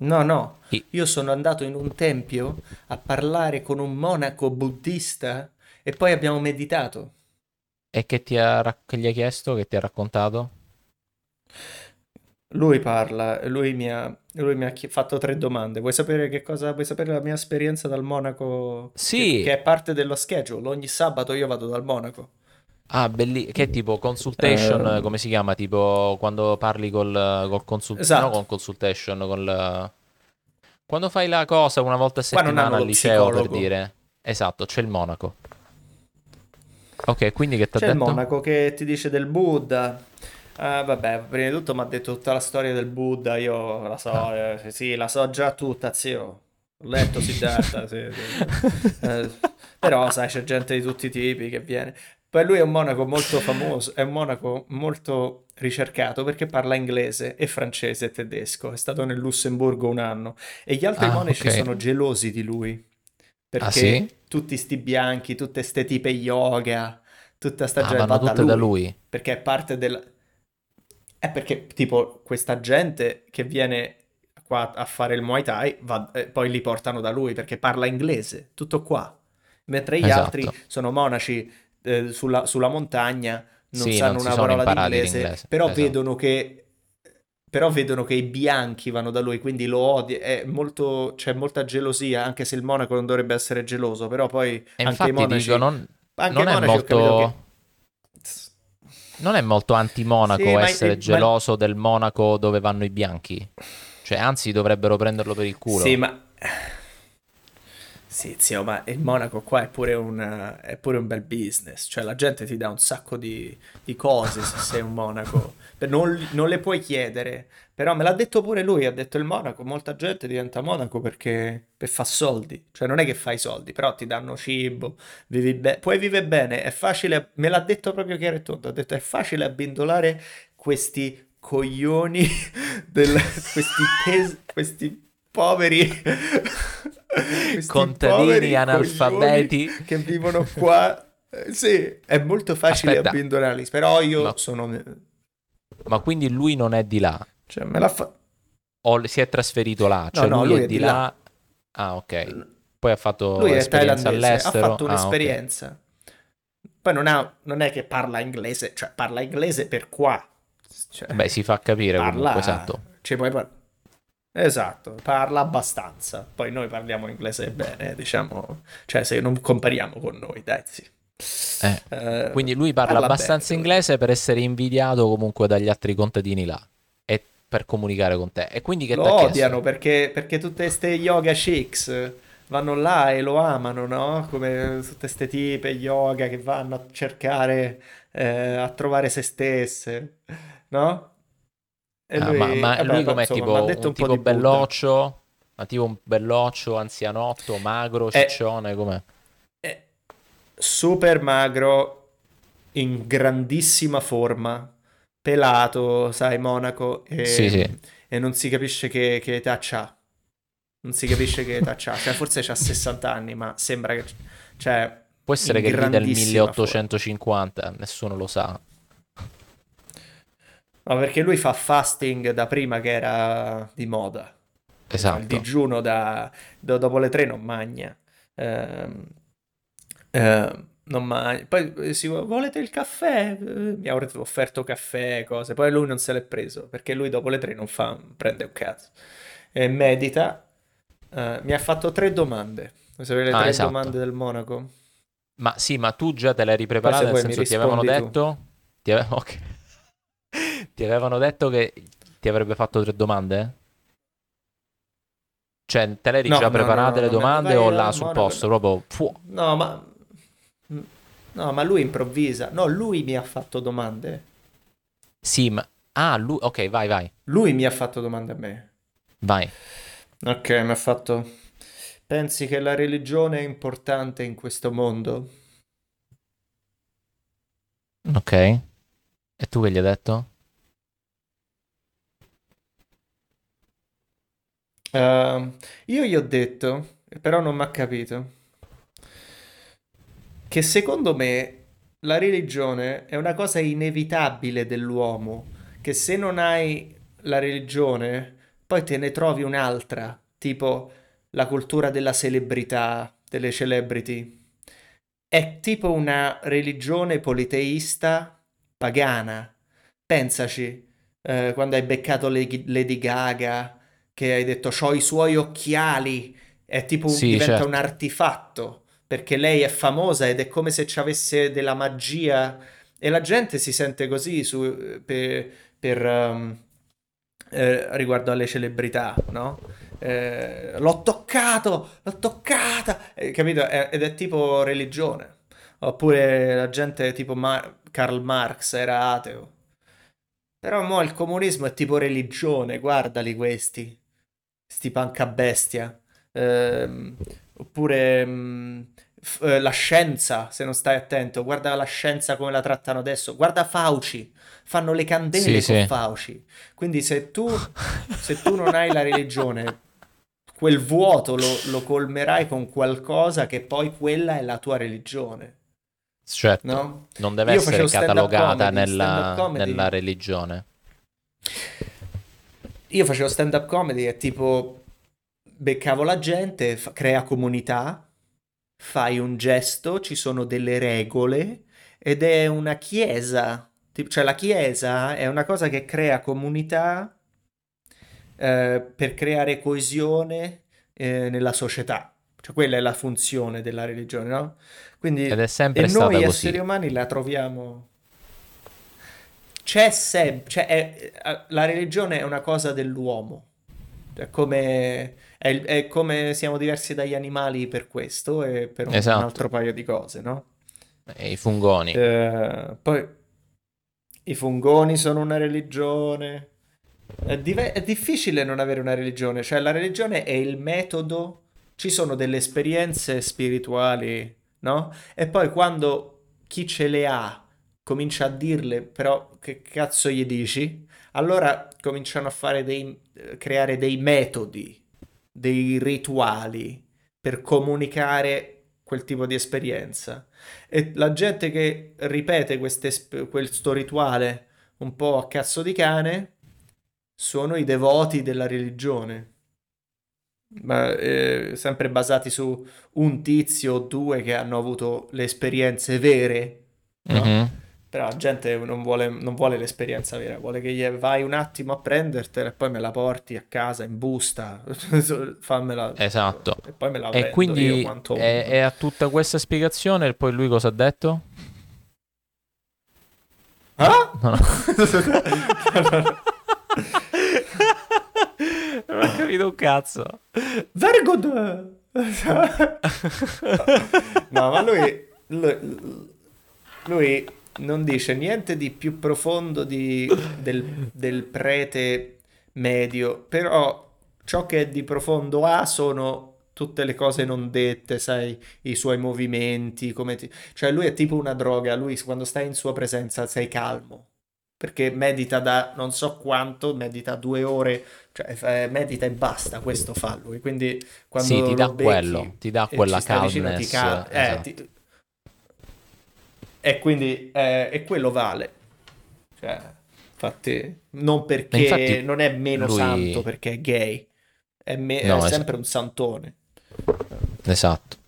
Speaker 1: No, no, io sono andato in un tempio a parlare con un monaco buddista e poi abbiamo meditato.
Speaker 2: E che ti ha, rac- che gli hai chiesto, che ti ha raccontato?
Speaker 1: Lui parla, lui mi ha, lui mi ha chi- fatto tre domande. Vuoi sapere che cosa, vuoi sapere la mia esperienza dal monaco? Che,
Speaker 2: Sì,
Speaker 1: che è parte dello schedule. Ogni sabato io vado dal monaco.
Speaker 2: Ah, belli... che tipo consultation,
Speaker 1: Eh,
Speaker 2: come si chiama? Tipo quando parli col, col consult... no,
Speaker 1: esatto.
Speaker 2: con consultation, col... Quando fai la cosa una volta a settimana al liceo, per
Speaker 1: psicologo.
Speaker 2: dire. Esatto, c'è il monaco. Ok, quindi che ti ha
Speaker 1: C'è il
Speaker 2: detto?
Speaker 1: monaco che ti dice del Buddha. Ah, vabbè, prima di tutto mi ha detto tutta la storia del Buddha. Io la so,
Speaker 2: Ah.
Speaker 1: eh, sì, la so già tutta, zio. Ho letto Siddhartha, sì, sì. Eh, però, sai, c'è gente di tutti i tipi che viene. Poi lui è un monaco molto famoso, è un monaco molto ricercato perché parla inglese e francese e tedesco. È stato nel Lussemburgo un anno. E gli altri
Speaker 2: Ah,
Speaker 1: monaci
Speaker 2: ok.
Speaker 1: sono gelosi di lui.
Speaker 2: Ah,
Speaker 1: Perché
Speaker 2: sì?
Speaker 1: tutti sti bianchi, tutte ste tipe yoga, tutta sta
Speaker 2: Ah,
Speaker 1: gente
Speaker 2: vanno
Speaker 1: va da
Speaker 2: tutte da
Speaker 1: lui
Speaker 2: lui.
Speaker 1: perché è parte del... È perché, tipo, questa gente che viene qua a fare il Muay Thai, va- eh, poi li portano da lui perché parla inglese, tutto qua. Mentre gli altri
Speaker 2: Esatto.
Speaker 1: sono monaci eh, sulla, sulla montagna, non
Speaker 2: Sì,
Speaker 1: sanno
Speaker 2: non
Speaker 1: una parola d'inglese,
Speaker 2: l'inglese.
Speaker 1: però
Speaker 2: Esatto.
Speaker 1: vedono che... Però vedono che i bianchi vanno da lui, quindi lo odia, è molto, c'è molta gelosia, anche se il monaco non dovrebbe essere geloso, però poi
Speaker 2: E
Speaker 1: anche i monaci,
Speaker 2: dico, non,
Speaker 1: anche
Speaker 2: non è
Speaker 1: capito che...
Speaker 2: molto, non è molto antimonaco
Speaker 1: Sì,
Speaker 2: essere
Speaker 1: ma-
Speaker 2: geloso del monaco dove vanno i bianchi. Cioè, anzi, dovrebbero prenderlo per il culo.
Speaker 1: Sì, ma... Sì, zio, ma il Monaco qua è pure un, è pure un bel business. Cioè, la gente ti dà un sacco di, di cose se sei un Monaco. Non, non le puoi chiedere. Però me l'ha detto pure lui, ha detto il Monaco, molta gente diventa Monaco perché per fa soldi. Cioè, non è che fai soldi, però ti danno cibo, vivi be- puoi vivere bene, è facile... Me l'ha detto proprio chiaro e tondo, ha detto è facile abbindolare questi coglioni, del, questi, pes- questi poveri...
Speaker 2: Contadini analfabeti.
Speaker 1: che vivono qua. Eh, Sì, è molto facile
Speaker 2: Aspetta.
Speaker 1: abbindolarli, però io
Speaker 2: Ma-
Speaker 1: sono...
Speaker 2: Ma quindi lui non è di là?
Speaker 1: Cioè, me l'ha fatto...
Speaker 2: O si è trasferito là? Cioè,
Speaker 1: no,
Speaker 2: lui,
Speaker 1: lui
Speaker 2: è
Speaker 1: è
Speaker 2: di là.
Speaker 1: là.
Speaker 2: Ah, ok. Poi ha fatto
Speaker 1: Lui è
Speaker 2: esperienza
Speaker 1: thailandese, ha
Speaker 2: all'estero.
Speaker 1: fatto
Speaker 2: Ah, ok.
Speaker 1: un'esperienza. Poi non, ha- non è che parla inglese, cioè parla inglese per qua. Cioè,
Speaker 2: Beh, si fa capire
Speaker 1: parla...
Speaker 2: comunque, esatto.
Speaker 1: Ci puoi par- Esatto, parla abbastanza. Poi noi parliamo inglese bene, diciamo. Cioè, se non compariamo con noi, dai, sì.
Speaker 2: Eh,
Speaker 1: Eh,
Speaker 2: Quindi lui parla,
Speaker 1: parla
Speaker 2: abbastanza
Speaker 1: bene,
Speaker 2: inglese per essere invidiato comunque dagli altri contadini là e per comunicare con te. E quindi che
Speaker 1: Lo odiano perché, perché tutte queste yoga chicks vanno là e lo amano, no? Come tutte queste tipe yoga che vanno a cercare, eh, a trovare se stesse, no? E
Speaker 2: Ah,
Speaker 1: lui,
Speaker 2: ma, ma
Speaker 1: vabbè,
Speaker 2: lui com'è?
Speaker 1: insomma,
Speaker 2: Tipo
Speaker 1: detto un po'
Speaker 2: tipo belloccio? Ma tipo un belloccio, anzianotto, magro,
Speaker 1: È,
Speaker 2: ciccione, com'è?
Speaker 1: è super magro, in grandissima forma, pelato, sai, monaco,
Speaker 2: Sì, sì.
Speaker 1: e, e non si capisce che, che età c'ha. Non si capisce che età c'ha. Cioè, forse c'ha 60 anni, ma sembra che... Cioè,
Speaker 2: Può essere che lì del
Speaker 1: grandissima forma.
Speaker 2: 1850, nessuno lo sa.
Speaker 1: Ma perché lui fa fasting da prima che era di moda. Fa il
Speaker 2: Esatto.
Speaker 1: digiuno da, do- dopo le tre non magna. Ehm, ehm, non magna. Poi eh, si volete il caffè? Eh, Mi ha offerto caffè, cose. Poi lui non se l'è preso perché lui dopo le tre non fa, prende un cazzo. E medita. Eh, mi ha fatto tre domande. Vuoi sapere le
Speaker 2: Ah,
Speaker 1: tre
Speaker 2: esatto.
Speaker 1: domande del Monaco?
Speaker 2: Ma sì, ma tu già te l'hai
Speaker 1: Poi
Speaker 2: ripreparata, nel senso ti avevano
Speaker 1: tu.
Speaker 2: detto... Ti, ave- ok. Ti avevano detto che ti avrebbe fatto tre domande? Cioè, te le eri
Speaker 1: No,
Speaker 2: già
Speaker 1: no,
Speaker 2: preparate
Speaker 1: no,
Speaker 2: le domande o là sul posto? Proprio... fu-
Speaker 1: No, ma... No, ma lui improvvisa. No, lui mi ha fatto domande.
Speaker 2: Sì, ma... Ah, lui... Ok, vai, vai.
Speaker 1: Lui mi ha fatto domande a me.
Speaker 2: Vai.
Speaker 1: Ok, mi ha fatto... Pensi che la religione è importante in questo mondo?
Speaker 2: Ok. E tu che gli hai detto?
Speaker 1: Uh, io gli ho detto, però non mi ha capito, che secondo me la religione è una cosa inevitabile dell'uomo, che se non hai la religione, poi te ne trovi un'altra, tipo la cultura della celebrità, delle celebrity. È tipo una religione politeista pagana. Pensaci, eh, quando hai beccato Lady Gaga, che hai detto ho i suoi occhiali, è tipo
Speaker 2: Sì,
Speaker 1: diventa
Speaker 2: certo.
Speaker 1: un artefatto, perché lei è famosa ed è come se ci avesse della magia e la gente si sente così su, per, per, um, eh, riguardo alle celebrità, no? Eh, l'ho toccato, l'ho toccata, eh, capito? È- ed è tipo religione. Oppure la gente tipo Ma- Karl Marx era ateo. Però mo il comunismo è tipo religione, guardali questi, sti panca bestia. Ehm, oppure mm, f- eh, la scienza, se non stai attento, guarda la scienza come la trattano adesso. Guarda Fauci, fanno le
Speaker 2: Sì,
Speaker 1: candele con
Speaker 2: sì.
Speaker 1: Fauci. Quindi se tu, se tu non hai la religione, quel vuoto lo, lo colmerai con qualcosa che poi quella è la tua religione,
Speaker 2: Certo.
Speaker 1: no?
Speaker 2: Non deve
Speaker 1: Io
Speaker 2: essere catalogata
Speaker 1: comedy,
Speaker 2: nella, nella religione.
Speaker 1: Io facevo stand-up comedy e tipo beccavo la gente, fa- crea comunità, fai un gesto, ci sono delle regole ed è una chiesa. Tipo- Cioè la chiesa è una cosa che crea comunità eh, per creare coesione eh, nella società. Cioè quella è la funzione della religione, no? Quindi,
Speaker 2: Ed è
Speaker 1: e
Speaker 2: sempre
Speaker 1: noi
Speaker 2: stata
Speaker 1: esseri
Speaker 2: così.
Speaker 1: umani la troviamo... C'è sempre, cioè è- è- la religione è una cosa dell'uomo, è come, è, è come siamo diversi dagli animali per questo e per un, un
Speaker 2: Esatto.
Speaker 1: altro paio di cose, no?
Speaker 2: E i fungoni.
Speaker 1: Eh, poi i fungoni sono una religione. È, dive- è difficile non avere una religione, cioè la religione è il metodo, ci sono delle esperienze spirituali, no? E poi quando chi ce le ha comincia a dirle, però che cazzo gli dici? Allora cominciano a fare dei, creare dei metodi, dei rituali per comunicare quel tipo di esperienza. E la gente che ripete queste questo rituale un po' a cazzo di cane sono i devoti della religione, ma eh, sempre basati su un tizio o due che hanno avuto le esperienze vere, no?
Speaker 2: Mhm.
Speaker 1: Però la gente non vuole, non vuole l'esperienza vera, vuole che gli vai un attimo a prendertela e poi me la porti a casa in busta, fammela
Speaker 2: Esatto.
Speaker 1: e poi me la
Speaker 2: E quindi è, è a tutta questa spiegazione, poi lui cosa ha detto?
Speaker 1: Ah?
Speaker 2: No, no. non ho capito un cazzo.
Speaker 1: Very good! No, ma lui, lui, lui non dice niente di più profondo di- del, del prete medio, però ciò che è di profondo ha sono tutte le cose non dette, sai, i suoi movimenti, come ti... Cioè lui è tipo una droga, lui quando stai in sua presenza sei calmo, perché medita da non so quanto, medita due ore, cioè eh, medita e basta, questo fa lui, quindi quando
Speaker 2: Sì, ti dà
Speaker 1: becchi
Speaker 2: quello, ti dà quella
Speaker 1: vicino ti
Speaker 2: calmness.
Speaker 1: cal- eh,
Speaker 2: esatto.
Speaker 1: ti- e quindi eh, e quello vale. Cioè, infatti, non perché
Speaker 2: infatti
Speaker 1: non è meno
Speaker 2: lui...
Speaker 1: santo perché è gay, è, me-
Speaker 2: No,
Speaker 1: è
Speaker 2: es-
Speaker 1: sempre un santone.
Speaker 2: esatto.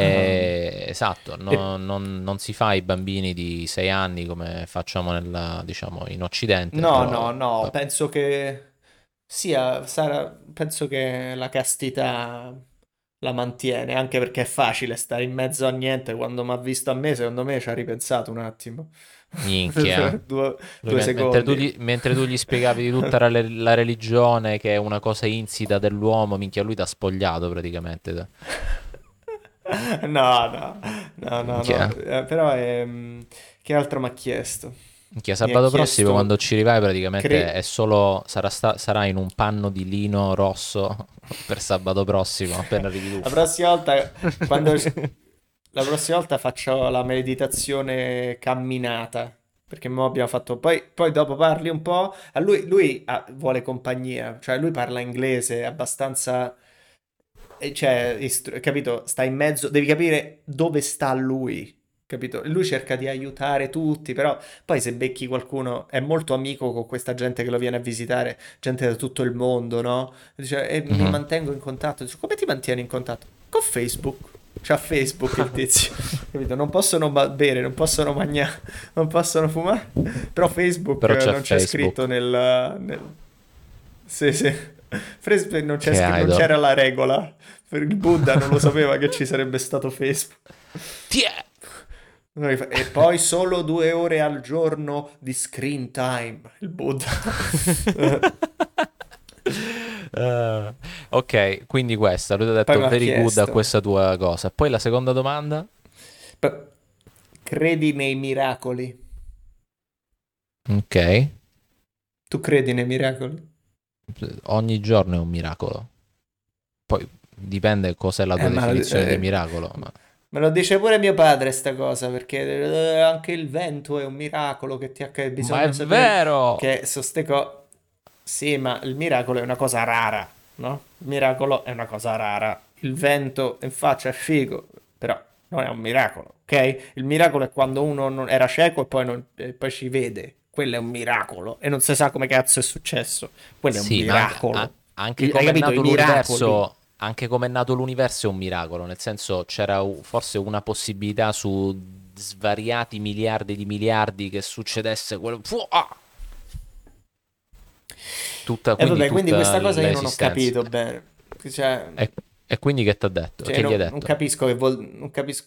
Speaker 1: Ah,
Speaker 2: Eh, esatto,
Speaker 1: e
Speaker 2: no- non, non si fa i bambini di 6 anni come facciamo nella, diciamo, in Occidente,
Speaker 1: no, no,
Speaker 2: però
Speaker 1: no,
Speaker 2: vabbè.
Speaker 1: penso che sia, sarà, penso che la castità la mantiene, anche perché è facile stare in mezzo a niente. Quando mi ha visto a me, secondo me ci ha ripensato un attimo.
Speaker 2: Minchia.
Speaker 1: Due,
Speaker 2: Lui
Speaker 1: due
Speaker 2: me- mentre tu, gli, mentre tu gli spiegavi di tutta la, la religione che è una cosa insita dell'uomo, minchia, lui t'ha spogliato praticamente.
Speaker 1: No, no, no, no, no. Eh, però ehm, che altro mi ha chiesto?
Speaker 2: Minchia, sabato
Speaker 1: chiesto-
Speaker 2: prossimo quando ci rivai praticamente
Speaker 1: Cre-
Speaker 2: è solo sarà, sta- sarà in un panno di lino rosso per sabato prossimo appena arrivi.
Speaker 1: La prossima volta, quando, la prossima volta faccio la meditazione camminata. Perché mo abbiamo fatto. Poi, poi dopo parli un po'. A lui, lui ah, vuole compagnia, cioè lui parla inglese abbastanza. e Cioè, istru- capito? Sta in mezzo. Devi capire dove sta lui. Capito? Lui cerca di aiutare tutti, però poi se becchi qualcuno è molto amico con questa gente che lo viene a visitare, gente da tutto il mondo, no? Dice, e mi
Speaker 2: Mhm.
Speaker 1: mantengo in contatto. Dice, come ti mantieni in contatto? Con Facebook. C'ha Facebook il tizio, capito? Non possono bere, non possono mangiare, non possono fumare, però Facebook
Speaker 2: Però c'è
Speaker 1: non c'è
Speaker 2: Facebook.
Speaker 1: scritto nel... nel... Sì, sì. Facebook non, c'è scritto- non c'era la regola. Per il Buddha non lo sapeva che ci sarebbe stato Facebook.
Speaker 2: Tiè!
Speaker 1: E poi solo due ore al giorno di screen time. Il Buddha.
Speaker 2: Eh, ok, quindi questa, lui ti ha detto very good a
Speaker 1: chiesto.
Speaker 2: questa tua cosa. Poi la seconda domanda?
Speaker 1: P- Credi nei miracoli?
Speaker 2: Ok,
Speaker 1: Tu credi nei miracoli?
Speaker 2: ogni giorno è un miracolo. Poi dipende cos'è la tua
Speaker 1: Eh, ma-
Speaker 2: definizione
Speaker 1: eh,
Speaker 2: di miracolo. ma-
Speaker 1: Me lo dice pure mio padre sta cosa, perché eh, anche il vento è un miracolo che ti accade.
Speaker 2: Ma
Speaker 1: Bisogna
Speaker 2: è
Speaker 1: sapere
Speaker 2: vero!
Speaker 1: che su ste co- Sì, ma il miracolo è una cosa rara, no? Il miracolo è una cosa rara. Il vento in faccia è figo, però non è un miracolo, ok? Il miracolo è quando uno non- era cieco e poi, non- e poi ci vede. Quello è un miracolo e non si sa come cazzo è successo. Quello è un
Speaker 2: Sì, ma anche,
Speaker 1: miracolo. Hai
Speaker 2: come è
Speaker 1: capito?
Speaker 2: nato l'universo, anche come è nato l'universo è un miracolo, nel senso c'era forse una possibilità su svariati miliardi di miliardi che succedesse quello. Fu- ah! Tutta,
Speaker 1: E
Speaker 2: quindi
Speaker 1: vabbè, quindi questa cosa io non ho capito bene. Cioè,
Speaker 2: E, e quindi che ti ha detto?
Speaker 1: Cioè,
Speaker 2: che
Speaker 1: non,
Speaker 2: gli hai
Speaker 1: non
Speaker 2: detto?
Speaker 1: capisco che vuol... Non capisco...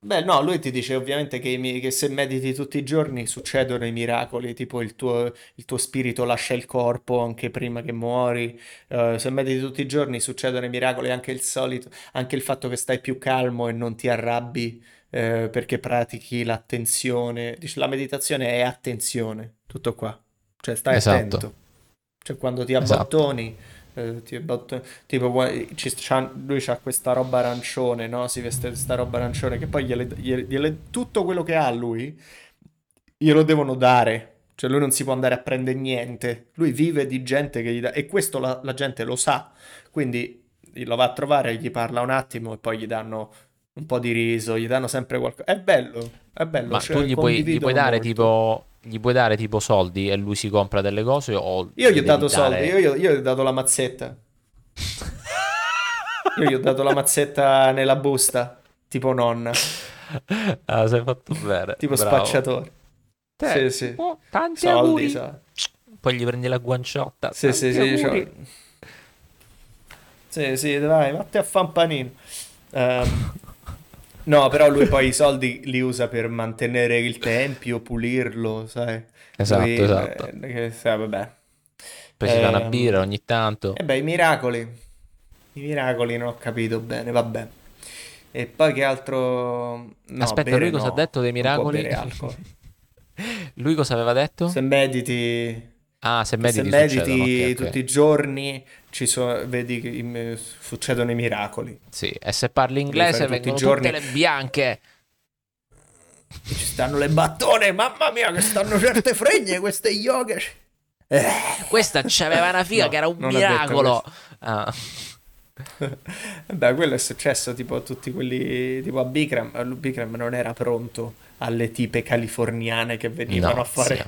Speaker 1: Beh, no, lui ti dice ovviamente che, mi- che se mediti tutti i giorni succedono i miracoli, tipo il tuo, il tuo spirito lascia il corpo anche prima che muori, eh, se mediti tutti i giorni succedono i miracoli, anche il solito, anche il fatto che stai più calmo e non ti arrabbi eh, perché pratichi l'attenzione. Dice, la meditazione è attenzione, tutto qua. Cioè, stai
Speaker 2: Esatto.
Speaker 1: attento. Cioè, quando ti
Speaker 2: Esatto.
Speaker 1: abbottoni, eh, tipo, ci- c'ha- lui ha questa roba arancione, no? Si veste questa roba arancione che poi gliele, gliele- gliele- tutto quello che ha lui glielo devono dare. Cioè, lui non si può andare a prendere niente. Lui vive di gente che gli dà, e questo la, la gente lo sa. Quindi lo va a trovare, gli parla un attimo e poi gli danno un po' di riso, gli danno sempre qualcosa. È bello, è bello.
Speaker 2: Ma
Speaker 1: cioè,
Speaker 2: tu gli puoi, gli puoi dare
Speaker 1: molto.
Speaker 2: tipo, gli puoi dare tipo soldi e lui si compra delle cose o
Speaker 1: Io gli ho dato
Speaker 2: dare-
Speaker 1: soldi, io, io- gli ho dato la mazzetta. Io gli ho dato la mazzetta nella busta, tipo nonna,
Speaker 2: Ah, sei fatto bene.
Speaker 1: tipo
Speaker 2: bravo.
Speaker 1: spacciatore.
Speaker 2: Te,
Speaker 1: Sì, sì.
Speaker 2: oh, tanti
Speaker 1: Soldi,
Speaker 2: auguri.
Speaker 1: so.
Speaker 2: Poi gli prendi la guanciotta.
Speaker 1: Sì, sì, sì, cioè- Sì, sì, dai, vatti a fa un panino. Ehm, no, però lui poi i soldi li usa per mantenere il tempio, pulirlo, sai.
Speaker 2: Esatto,
Speaker 1: Lui,
Speaker 2: esatto.
Speaker 1: eh, che- sai, vabbè.
Speaker 2: Poi si fa una
Speaker 1: Ehm,
Speaker 2: birra ogni tanto.
Speaker 1: E beh, i miracoli. I miracoli non ho capito bene, vabbè. E poi che altro... No,
Speaker 2: Aspetta, lui cosa
Speaker 1: no,
Speaker 2: ha detto dei miracoli? Lui cosa aveva detto?
Speaker 1: Se mediti,
Speaker 2: Ah, se
Speaker 1: se
Speaker 2: mediti,
Speaker 1: mediti
Speaker 2: succedono, ok, ok.
Speaker 1: tutti i giorni, ci so- vedi che im- succedono i miracoli.
Speaker 2: Sì, e se parli inglese vengono
Speaker 1: giorni.
Speaker 2: tutte le bianche.
Speaker 1: Ci stanno le battone, mamma mia, che stanno certe fregne, queste yoga. Eh.
Speaker 2: Questa c'aveva una figa
Speaker 1: No,
Speaker 2: che era un miracolo. Ah,
Speaker 1: Beh, quello è successo tipo a tutti quelli, tipo a Bikram, Bikram non era pronto alle tipe californiane che venivano
Speaker 2: No,
Speaker 1: a fare
Speaker 2: sì.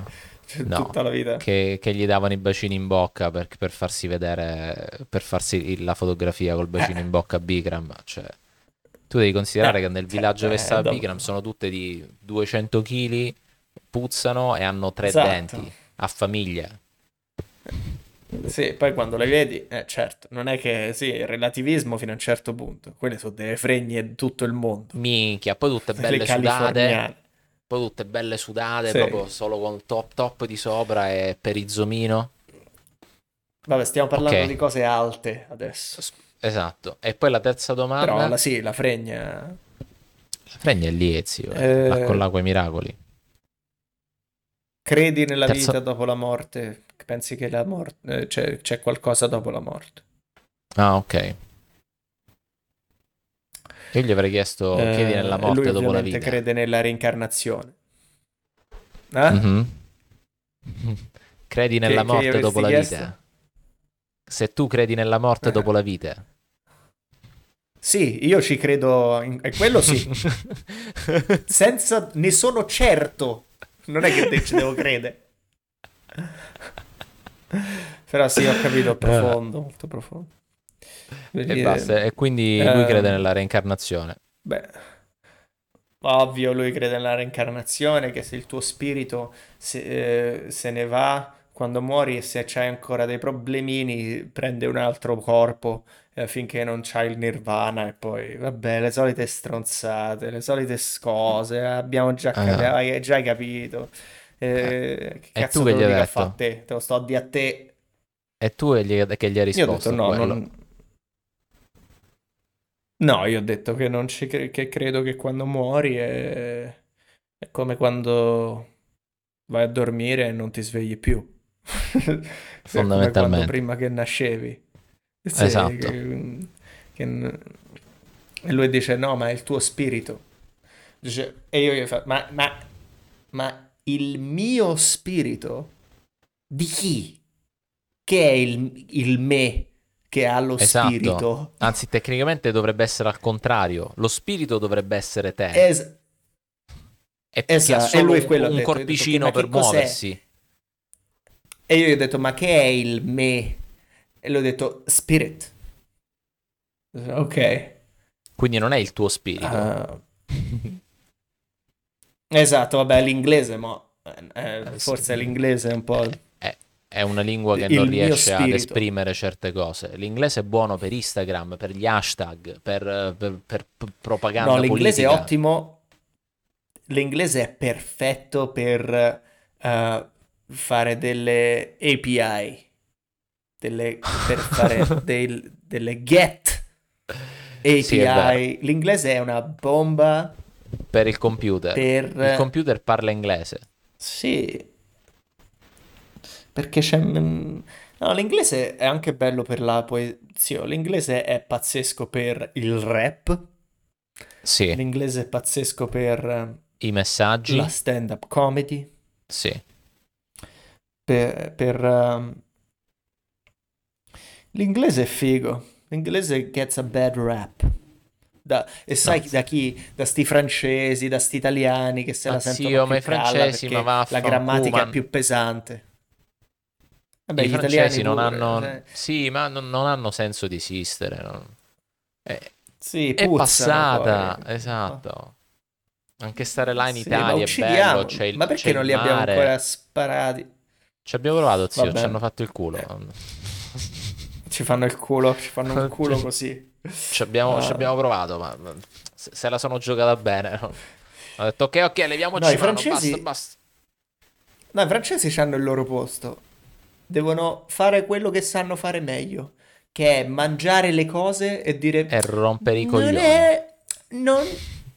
Speaker 1: tutta
Speaker 2: No,
Speaker 1: la vita.
Speaker 2: che, che gli davano i bacini in bocca per, per farsi vedere, per farsi la fotografia col bacino in bocca a Bikram. Cioè, tu devi considerare
Speaker 1: Eh,
Speaker 2: che nel villaggio dove
Speaker 1: eh, dopo-
Speaker 2: Bikram sono tutte di 200 kg, puzzano e hanno tre
Speaker 1: Esatto.
Speaker 2: denti a famiglia.
Speaker 1: Sì, poi quando le vedi, eh, certo, non è che, sì, il relativismo fino a un certo punto, quelle sono delle fregne di tutto il mondo.
Speaker 2: Minchia, poi tutte
Speaker 1: Le
Speaker 2: belle sudate. Poi tutte belle sudate,
Speaker 1: Sì.
Speaker 2: proprio solo con top top di sopra e perizomino.
Speaker 1: Vabbè, stiamo parlando
Speaker 2: Ok.
Speaker 1: di cose alte adesso.
Speaker 2: Esatto. E poi la terza domanda.
Speaker 1: Però la, sì, la fregna...
Speaker 2: Prendi e lì, zio.
Speaker 1: Eh,
Speaker 2: La con l'acqua i miracoli.
Speaker 1: credi nella
Speaker 2: Terzo-
Speaker 1: vita dopo la morte? Pensi che la morte, eh, c'è, c'è qualcosa dopo la morte?
Speaker 2: Ah, ok. Io gli avrei chiesto, chiedi nella
Speaker 1: Eh,
Speaker 2: morte
Speaker 1: lui
Speaker 2: dopo la vita.
Speaker 1: crede nella reincarnazione. Eh?
Speaker 2: Mhm. Credi nella
Speaker 1: Che- che
Speaker 2: morte dopo la
Speaker 1: avresti
Speaker 2: vita?
Speaker 1: chiesto?
Speaker 2: Se tu credi nella morte
Speaker 1: Eh.
Speaker 2: dopo la vita.
Speaker 1: Sì, io ci credo, in... quello sì, senza, ne sono certo, non è che te ci devo credere. Però sì, ho capito, profondo, molto profondo.
Speaker 2: E basta. E quindi lui
Speaker 1: Eh,
Speaker 2: crede nella reincarnazione.
Speaker 1: Beh, ovvio, lui crede nella reincarnazione, che se il tuo spirito se, eh, se ne va quando muori e se c'hai ancora dei problemini, prende un altro corpo eh, finché non c'hai il nirvana e poi, vabbè, le solite stronzate, le solite cose, abbiamo già,
Speaker 2: Ah.
Speaker 1: capi- hai già capito. Eh, che
Speaker 2: E
Speaker 1: cazzo
Speaker 2: tu che gli hai detto?
Speaker 1: te? Te lo sto a dire a te.
Speaker 2: E tu che gli, che gli hai
Speaker 1: Io ho
Speaker 2: risposto
Speaker 1: detto no, non... No, io ho detto che non ci cre- che credo che quando muori è... è come quando vai a dormire e non ti svegli più. È come
Speaker 2: Fondamentalmente.
Speaker 1: quando prima che nascevi. Sì,
Speaker 2: Esatto.
Speaker 1: che- che- E lui dice no, ma è il tuo spirito. Dice... E io gli faccio, ma, ma, ma il mio spirito? Di chi? Che è il, il me che ha lo
Speaker 2: Esatto.
Speaker 1: spirito?
Speaker 2: Anzi, tecnicamente dovrebbe essere al contrario. Lo spirito dovrebbe essere te.
Speaker 1: Es-
Speaker 2: e
Speaker 1: esatto, e lui
Speaker 2: un,
Speaker 1: quello
Speaker 2: un
Speaker 1: detto, detto,
Speaker 2: corpicino
Speaker 1: ma
Speaker 2: per
Speaker 1: cos'è?
Speaker 2: muoversi.
Speaker 1: E io gli ho detto, ma che è il me? E lui ha detto, spirit. Ok.
Speaker 2: Quindi non è il tuo spirito.
Speaker 1: Ah, esatto, vabbè, l'inglese, ma eh, forse l'inglese è un po'...
Speaker 2: È, è una lingua che
Speaker 1: Il
Speaker 2: non riesce ad esprimere certe cose. L'inglese è buono per Instagram, per gli hashtag, per, per- per propaganda
Speaker 1: No, l'inglese è
Speaker 2: politica.
Speaker 1: ottimo. L'inglese è perfetto per eh, fare delle API, delle, per fare del- delle get API.
Speaker 2: Sì, è.
Speaker 1: L'inglese è una bomba
Speaker 2: Per il computer.
Speaker 1: per...
Speaker 2: Il computer parla inglese.
Speaker 1: Sì, perché c'è... mm, No, l'inglese è anche bello per la poesia. L'inglese è pazzesco per il rap.
Speaker 2: Sì,
Speaker 1: L'inglese è pazzesco per
Speaker 2: i messaggi.
Speaker 1: la stand-up comedy.
Speaker 2: Sì.
Speaker 1: Per, per, ehm, L'inglese è figo. L'inglese gets a bad rap. Da- e sai
Speaker 2: No.
Speaker 1: da chi? Da sti francesi, da sti italiani che se la
Speaker 2: Ma
Speaker 1: sentono
Speaker 2: zio,
Speaker 1: più
Speaker 2: ma i francesi, ma
Speaker 1: la grammatica
Speaker 2: ma-
Speaker 1: è più pesante. Vabbè,
Speaker 2: I
Speaker 1: gli
Speaker 2: francesi non
Speaker 1: pure,
Speaker 2: hanno...
Speaker 1: eh.
Speaker 2: Sì, ma non, non hanno senso di esistere. non- È,
Speaker 1: Sì,
Speaker 2: è passata,
Speaker 1: poi.
Speaker 2: esatto. Anche stare là in
Speaker 1: Sì,
Speaker 2: Italia è bello, c'è il,
Speaker 1: Ma perché
Speaker 2: il
Speaker 1: non li abbiamo
Speaker 2: mare.
Speaker 1: ancora sparati?
Speaker 2: Ci abbiamo provato, zio,
Speaker 1: Vabbè.
Speaker 2: ci hanno fatto il culo.
Speaker 1: Ci fanno il culo, ci fanno un culo
Speaker 2: Cioè,
Speaker 1: così.
Speaker 2: Ci abbiamo,
Speaker 1: Ah.
Speaker 2: ci abbiamo provato, ma se, se la sono giocata bene. Ho detto ok, ok, leviamoci
Speaker 1: No, i francesi-
Speaker 2: basta, basta.
Speaker 1: No, i francesi hanno il loro posto. Devono fare quello che sanno fare meglio, che è mangiare le cose e dire
Speaker 2: E rompere i
Speaker 1: non
Speaker 2: coglioni.
Speaker 1: è non,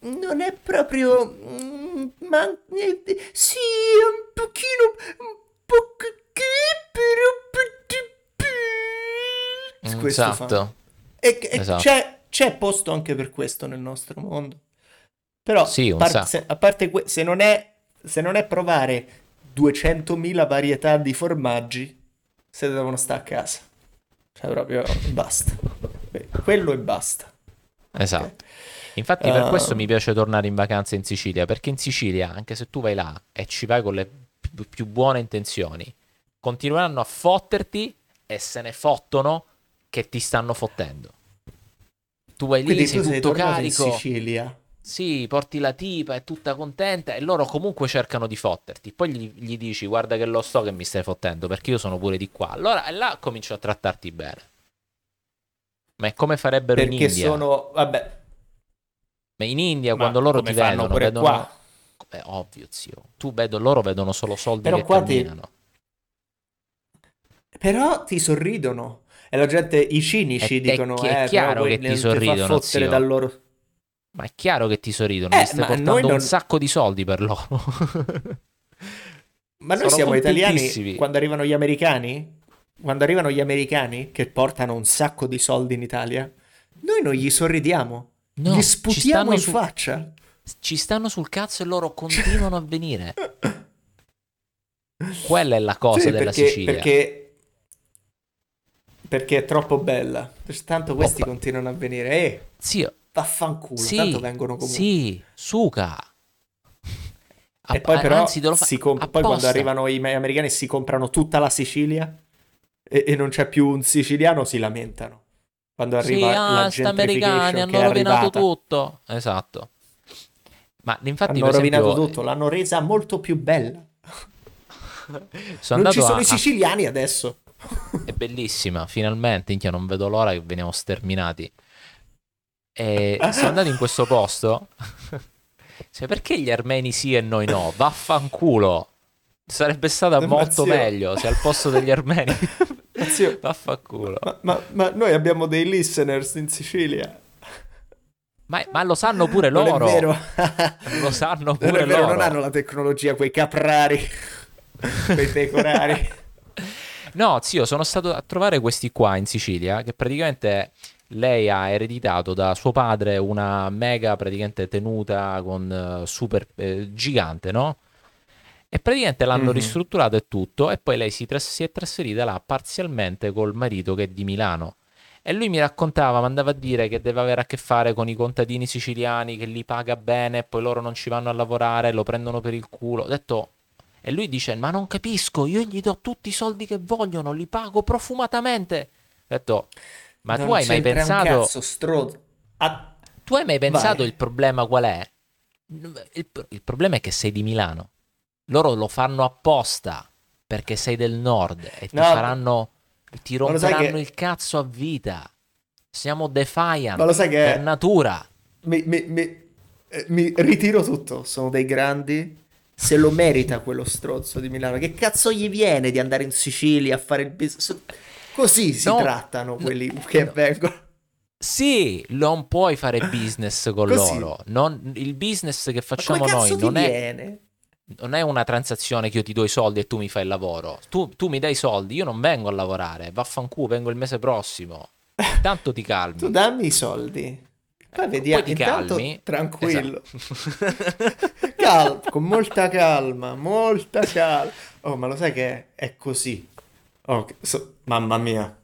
Speaker 1: non è proprio mm, ma eh, sì, un pochino un po' che però questo.
Speaker 2: Esatto.
Speaker 1: E, e
Speaker 2: Esatto.
Speaker 1: c'è, c'è posto anche per questo nel nostro mondo. Però,
Speaker 2: Sì, un
Speaker 1: par-
Speaker 2: sacco.
Speaker 1: se- a parte que- se non è, se non è provare 200.000 varietà di formaggi, se devono stare a casa. Cioè, proprio basta. Quello e basta.
Speaker 2: Esatto. Infatti per
Speaker 1: Ah.
Speaker 2: questo mi piace tornare in vacanza in Sicilia, perché in Sicilia, anche se tu vai là e ci vai con le più, più buone intenzioni, continueranno a fotterti e se ne fottono che ti stanno fottendo. Tu vai lì,
Speaker 1: Quindi
Speaker 2: sei
Speaker 1: tu sei
Speaker 2: tutto
Speaker 1: in
Speaker 2: carico,
Speaker 1: Sicilia.
Speaker 2: Sì, porti la tipa, è tutta contenta e loro comunque cercano di fotterti. Poi gli, gli dici guarda che lo so che mi stai fottendo perché io sono pure di qua. Allora e là comincio a trattarti bene. Ma è come farebbero in
Speaker 1: Perché
Speaker 2: India.
Speaker 1: sono... Vabbè,
Speaker 2: Ma in India,
Speaker 1: ma
Speaker 2: quando loro ti vedono,
Speaker 1: pure
Speaker 2: vedono...
Speaker 1: qua.
Speaker 2: Beh, ovvio, zio. Tu vedo, loro vedono solo soldi
Speaker 1: Però
Speaker 2: che
Speaker 1: qua ti-
Speaker 2: camminano.
Speaker 1: Però ti sorridono. E la gente, i cinici
Speaker 2: È-
Speaker 1: dicono,
Speaker 2: è
Speaker 1: eh,
Speaker 2: chiaro che ti
Speaker 1: fa
Speaker 2: sorridono,
Speaker 1: fottere
Speaker 2: zio.
Speaker 1: dal loro...
Speaker 2: Ma è chiaro che ti sorridono,
Speaker 1: Eh,
Speaker 2: stai portando
Speaker 1: non-
Speaker 2: un sacco di soldi per loro.
Speaker 1: Ma noi
Speaker 2: Sono
Speaker 1: siamo italiani quando arrivano gli americani? Quando arrivano gli americani che portano un sacco di soldi in Italia, noi non gli sorridiamo,
Speaker 2: No,
Speaker 1: gli sputiamo in
Speaker 2: su-
Speaker 1: faccia.
Speaker 2: Ci stanno sul cazzo e loro continuano a venire. Quella è la cosa
Speaker 1: Sì,
Speaker 2: della
Speaker 1: perché,
Speaker 2: Sicilia.
Speaker 1: perché, perché è troppo bella. Tanto questi
Speaker 2: Oppa.
Speaker 1: continuano a venire. Eh,
Speaker 2: Zio,
Speaker 1: vaffanculo,
Speaker 2: sì,
Speaker 1: tanto vengono comunque.
Speaker 2: sì, suca.
Speaker 1: E poi però
Speaker 2: anzi, fa
Speaker 1: comp- poi quando arrivano i me- americani si comprano tutta la Sicilia e, e non c'è più un siciliano, si lamentano. Quando
Speaker 2: Sì,
Speaker 1: arriva
Speaker 2: ah,
Speaker 1: la
Speaker 2: sta
Speaker 1: gentrification
Speaker 2: hanno rovinato tutto. Esatto. Ma infatti,
Speaker 1: Hanno
Speaker 2: per esempio,
Speaker 1: rovinato tutto, l'hanno resa molto più bella. non ci sono
Speaker 2: a-
Speaker 1: i siciliani adesso.
Speaker 2: È bellissima, finalmente, minchia, non vedo l'ora che veniamo sterminati. E sono andato in questo posto. Cioè, perché gli armeni sì e noi no? Vaffanculo. Sarebbe stato
Speaker 1: Ma
Speaker 2: molto
Speaker 1: zio-
Speaker 2: meglio se al posto degli armeni.
Speaker 1: Ma zio,
Speaker 2: Vaffanculo.
Speaker 1: ma, ma- ma noi abbiamo dei listeners in Sicilia.
Speaker 2: Ma, ma lo sanno pure
Speaker 1: Non
Speaker 2: loro.
Speaker 1: è vero.
Speaker 2: Lo sanno
Speaker 1: Non
Speaker 2: pure
Speaker 1: è vero,
Speaker 2: loro.
Speaker 1: non hanno la tecnologia, quei caprari, quei pecorari.
Speaker 2: No, zio, sono stato a trovare questi qua in Sicilia che praticamente lei ha ereditato da suo padre una mega praticamente tenuta con eh, super eh, gigante, no? E praticamente l'hanno
Speaker 1: Mhm.
Speaker 2: ristrutturato e tutto e poi lei si, tras- si è trasferita là parzialmente col marito che è di Milano. E lui mi raccontava, mandava a dire che deve avere a che fare con i contadini siciliani, che li paga bene, poi loro non ci vanno a lavorare, lo prendono per il culo. Ho detto, e lui dice: Ma non capisco, io gli do tutti i soldi che vogliono, li pago profumatamente. Ho detto: Ma
Speaker 1: Non
Speaker 2: tu hai mai
Speaker 1: c'entra un
Speaker 2: pensato?
Speaker 1: cazzo, stronzo. Ah,
Speaker 2: Tu hai mai pensato
Speaker 1: Vai.
Speaker 2: il problema qual è? Il, il problema è che sei di Milano. Loro lo fanno apposta perché sei del nord e ti
Speaker 1: No,
Speaker 2: faranno. Ti romperanno
Speaker 1: che-
Speaker 2: il cazzo a vita. Siamo defiant
Speaker 1: ma lo sai
Speaker 2: per
Speaker 1: che
Speaker 2: natura.
Speaker 1: mi, mi- mi- eh, mi ritiro tutto, sono dei grandi. Se lo merita quello stronzo di Milano. Che cazzo gli viene di andare in Sicilia a fare il business? Così si
Speaker 2: No,
Speaker 1: trattano
Speaker 2: no,
Speaker 1: quelli che
Speaker 2: no.
Speaker 1: vengono.
Speaker 2: Sì, non puoi fare business con
Speaker 1: Così.
Speaker 2: loro. Non- il business che facciamo noi non è, non è una transazione che io ti do i soldi e tu mi fai il lavoro. Tu, tu mi dai i soldi, io non vengo a lavorare. Vaffanculo, vengo il mese prossimo. Tanto ti calmi.
Speaker 1: Tu dammi i soldi. Poi vediamo.
Speaker 2: Poi ti
Speaker 1: Intanto,
Speaker 2: calmi.
Speaker 1: tranquillo.
Speaker 2: Esatto.
Speaker 1: Cal- con molta calma, molta calma. Oh, ma lo sai che è, così. Oh, so- mamma mia.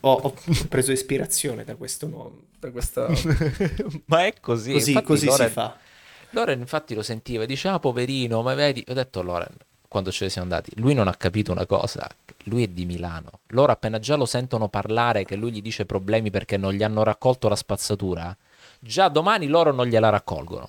Speaker 1: Ho, ho preso ispirazione da questo nuovo. Da questa...
Speaker 2: Ma è così.
Speaker 1: Così,
Speaker 2: infatti
Speaker 1: così
Speaker 2: Loren,
Speaker 1: si fa.
Speaker 2: Loren infatti lo sentiva, dice ah poverino, ma vedi, ho detto a Loren quando ce ne siamo andati, lui non ha capito una cosa, lui è di Milano, loro appena già lo sentono parlare che lui gli dice problemi perché non gli hanno raccolto la spazzatura, già domani loro non gliela raccolgono,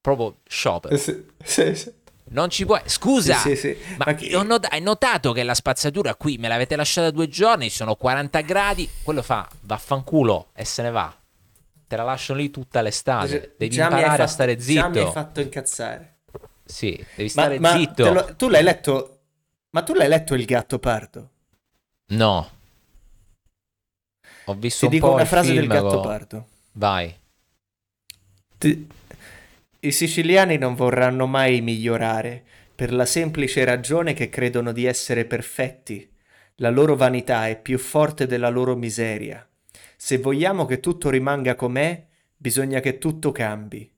Speaker 2: proprio sciopero,
Speaker 1: Eh, Sì, sì, sì.
Speaker 2: Non ci puoi, scusa,
Speaker 1: Sì, sì, sì.
Speaker 2: ma
Speaker 1: Ma che-
Speaker 2: not- hai notato che la spazzatura qui me l'avete lasciata due giorni, sono 40 gradi, quello fa vaffanculo e se ne va. Te la lasciano lì tutta l'estate. Devi
Speaker 1: Già
Speaker 2: imparare a
Speaker 1: fatto-
Speaker 2: stare
Speaker 1: Già mi hai
Speaker 2: zitto.
Speaker 1: fatto incazzare.
Speaker 2: Sì, devi
Speaker 1: Ma,
Speaker 2: stare
Speaker 1: ma
Speaker 2: zitto.
Speaker 1: te lo- tu l'hai letto? Ma tu l'hai letto Il gatto pardo?
Speaker 2: No. Ho visto
Speaker 1: Ti
Speaker 2: un
Speaker 1: dico una frase del gatto
Speaker 2: con-
Speaker 1: pardo.
Speaker 2: Vai.
Speaker 1: Ti- I siciliani non vorranno mai migliorare per la semplice ragione che credono di essere perfetti. La loro vanità è più forte della loro miseria. Se vogliamo che tutto rimanga com'è, bisogna che tutto cambi.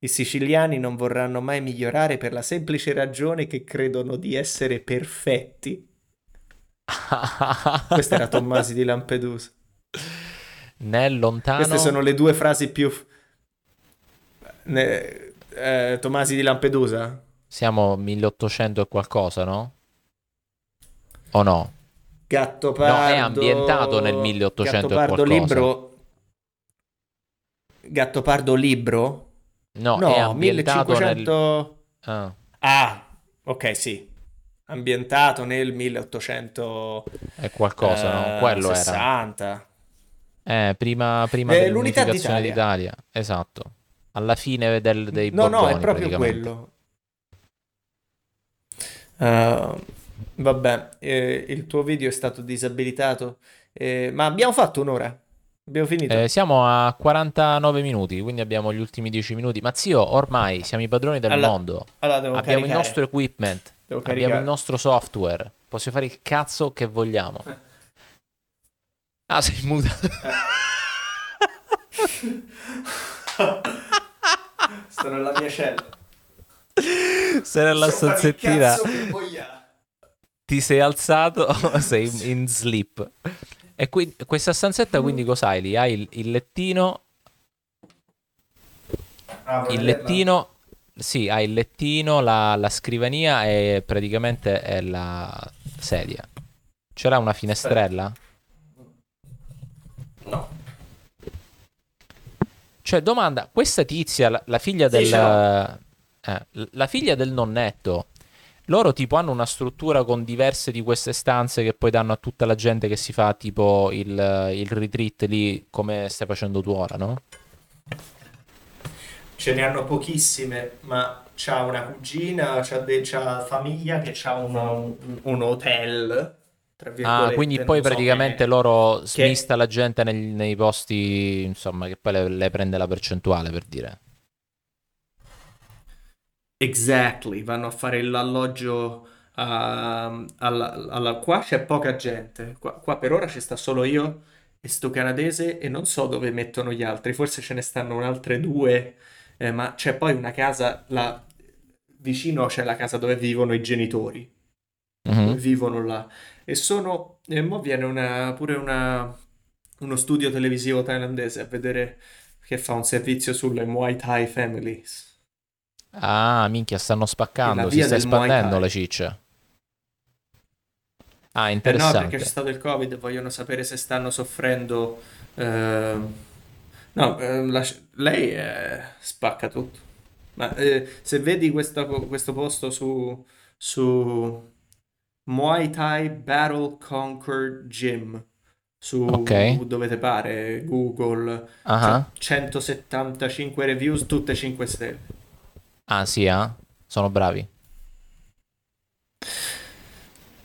Speaker 1: I siciliani non vorranno mai migliorare per la semplice ragione che credono di essere perfetti. Questo era Tommasi di Lampedusa.
Speaker 2: Nel lontano.
Speaker 1: Queste sono le due frasi più... Ne- eh, Tommasi di Lampedusa?
Speaker 2: Siamo 1800 e qualcosa, no? O no?
Speaker 1: Gattopardo.
Speaker 2: No, è ambientato nel 1800 e qualcosa.
Speaker 1: libro. Gattopardo libro?
Speaker 2: No,
Speaker 1: No,
Speaker 2: è ambientato
Speaker 1: 1500.
Speaker 2: nel... Ah,
Speaker 1: Ah, ok, sì. Ambientato nel 1800.
Speaker 2: è qualcosa,
Speaker 1: eh,
Speaker 2: no? Quello era.
Speaker 1: 60.
Speaker 2: Eh, prima, prima
Speaker 1: Eh, d'Italia.
Speaker 2: d'Italia. Esatto. Alla fine del- dei
Speaker 1: No, no,
Speaker 2: Borboni,
Speaker 1: è proprio quello. Eh, vabbè, eh, il tuo video è stato disabilitato, eh, ma abbiamo fatto un'ora. Abbiamo finito.
Speaker 2: Eh, siamo a 49 minuti, quindi abbiamo gli ultimi 10 minuti. Ma zio, ormai siamo i padroni del
Speaker 1: Allora,
Speaker 2: mondo.
Speaker 1: allora devo
Speaker 2: Abbiamo il
Speaker 1: caricare.
Speaker 2: nostro equipment.
Speaker 1: Devo
Speaker 2: Abbiamo
Speaker 1: caricare.
Speaker 2: il nostro software, possiamo fare il cazzo che vogliamo. Ah, sei muto.
Speaker 1: Sto nella mia cella.
Speaker 2: sei nella
Speaker 1: il
Speaker 2: stanzettina, ti sei alzato, sei in, in sleep. E qui, questa stanzetta quindi cos'hai lì? Hai il, il lettino,
Speaker 1: Ah,
Speaker 2: il lettino, sì, hai il lettino, la, la scrivania e praticamente è la sedia. C'era una finestrella?
Speaker 1: No.
Speaker 2: Cioè, domanda, questa tizia, la, la figlia del... eh, la figlia del nonnetto, loro tipo hanno una struttura con diverse di queste stanze che poi danno a tutta la gente che si fa tipo il, il retreat lì come stai facendo tu ora, no?
Speaker 1: Ce ne hanno pochissime, ma c'ha una cugina, c'ha, de- c'ha famiglia che c'ha un, un- un hotel,
Speaker 2: Ah, quindi poi
Speaker 1: so
Speaker 2: praticamente
Speaker 1: bene.
Speaker 2: loro
Speaker 1: Che-
Speaker 2: smista la gente nel- nei posti, insomma, che poi le, le prende la percentuale per dire.
Speaker 1: Exactly, vanno a fare l'alloggio a- alla, alla- Qua c'è poca gente, qua, qua per ora ci sta solo io e sto canadese e non so dove mettono gli altri, forse ce ne stanno un'altre due, eh, ma c'è poi una casa, là, vicino c'è la casa dove vivono i genitori.
Speaker 2: Mhm.
Speaker 1: vivono là e sono e mo viene una, pure una, uno studio televisivo thailandese a vedere che fa un servizio sulle Muay Thai families
Speaker 2: Ah, minchia, stanno
Speaker 1: la
Speaker 2: spaccando, si sta espandendo le cicce. Ah,
Speaker 1: eh no perché
Speaker 2: interessante.
Speaker 1: c'è stato il Covid vogliono sapere se stanno soffrendo ehm, no eh, la- lei eh, spacca tutto ma eh, se vedi questa- questo posto su su Muay Thai Battle Conquer Gym su
Speaker 2: Ok.
Speaker 1: dove te pare, Google, c'ha 175 reviews, tutte 5 stelle.
Speaker 2: ah, sì, ah? Sono bravi.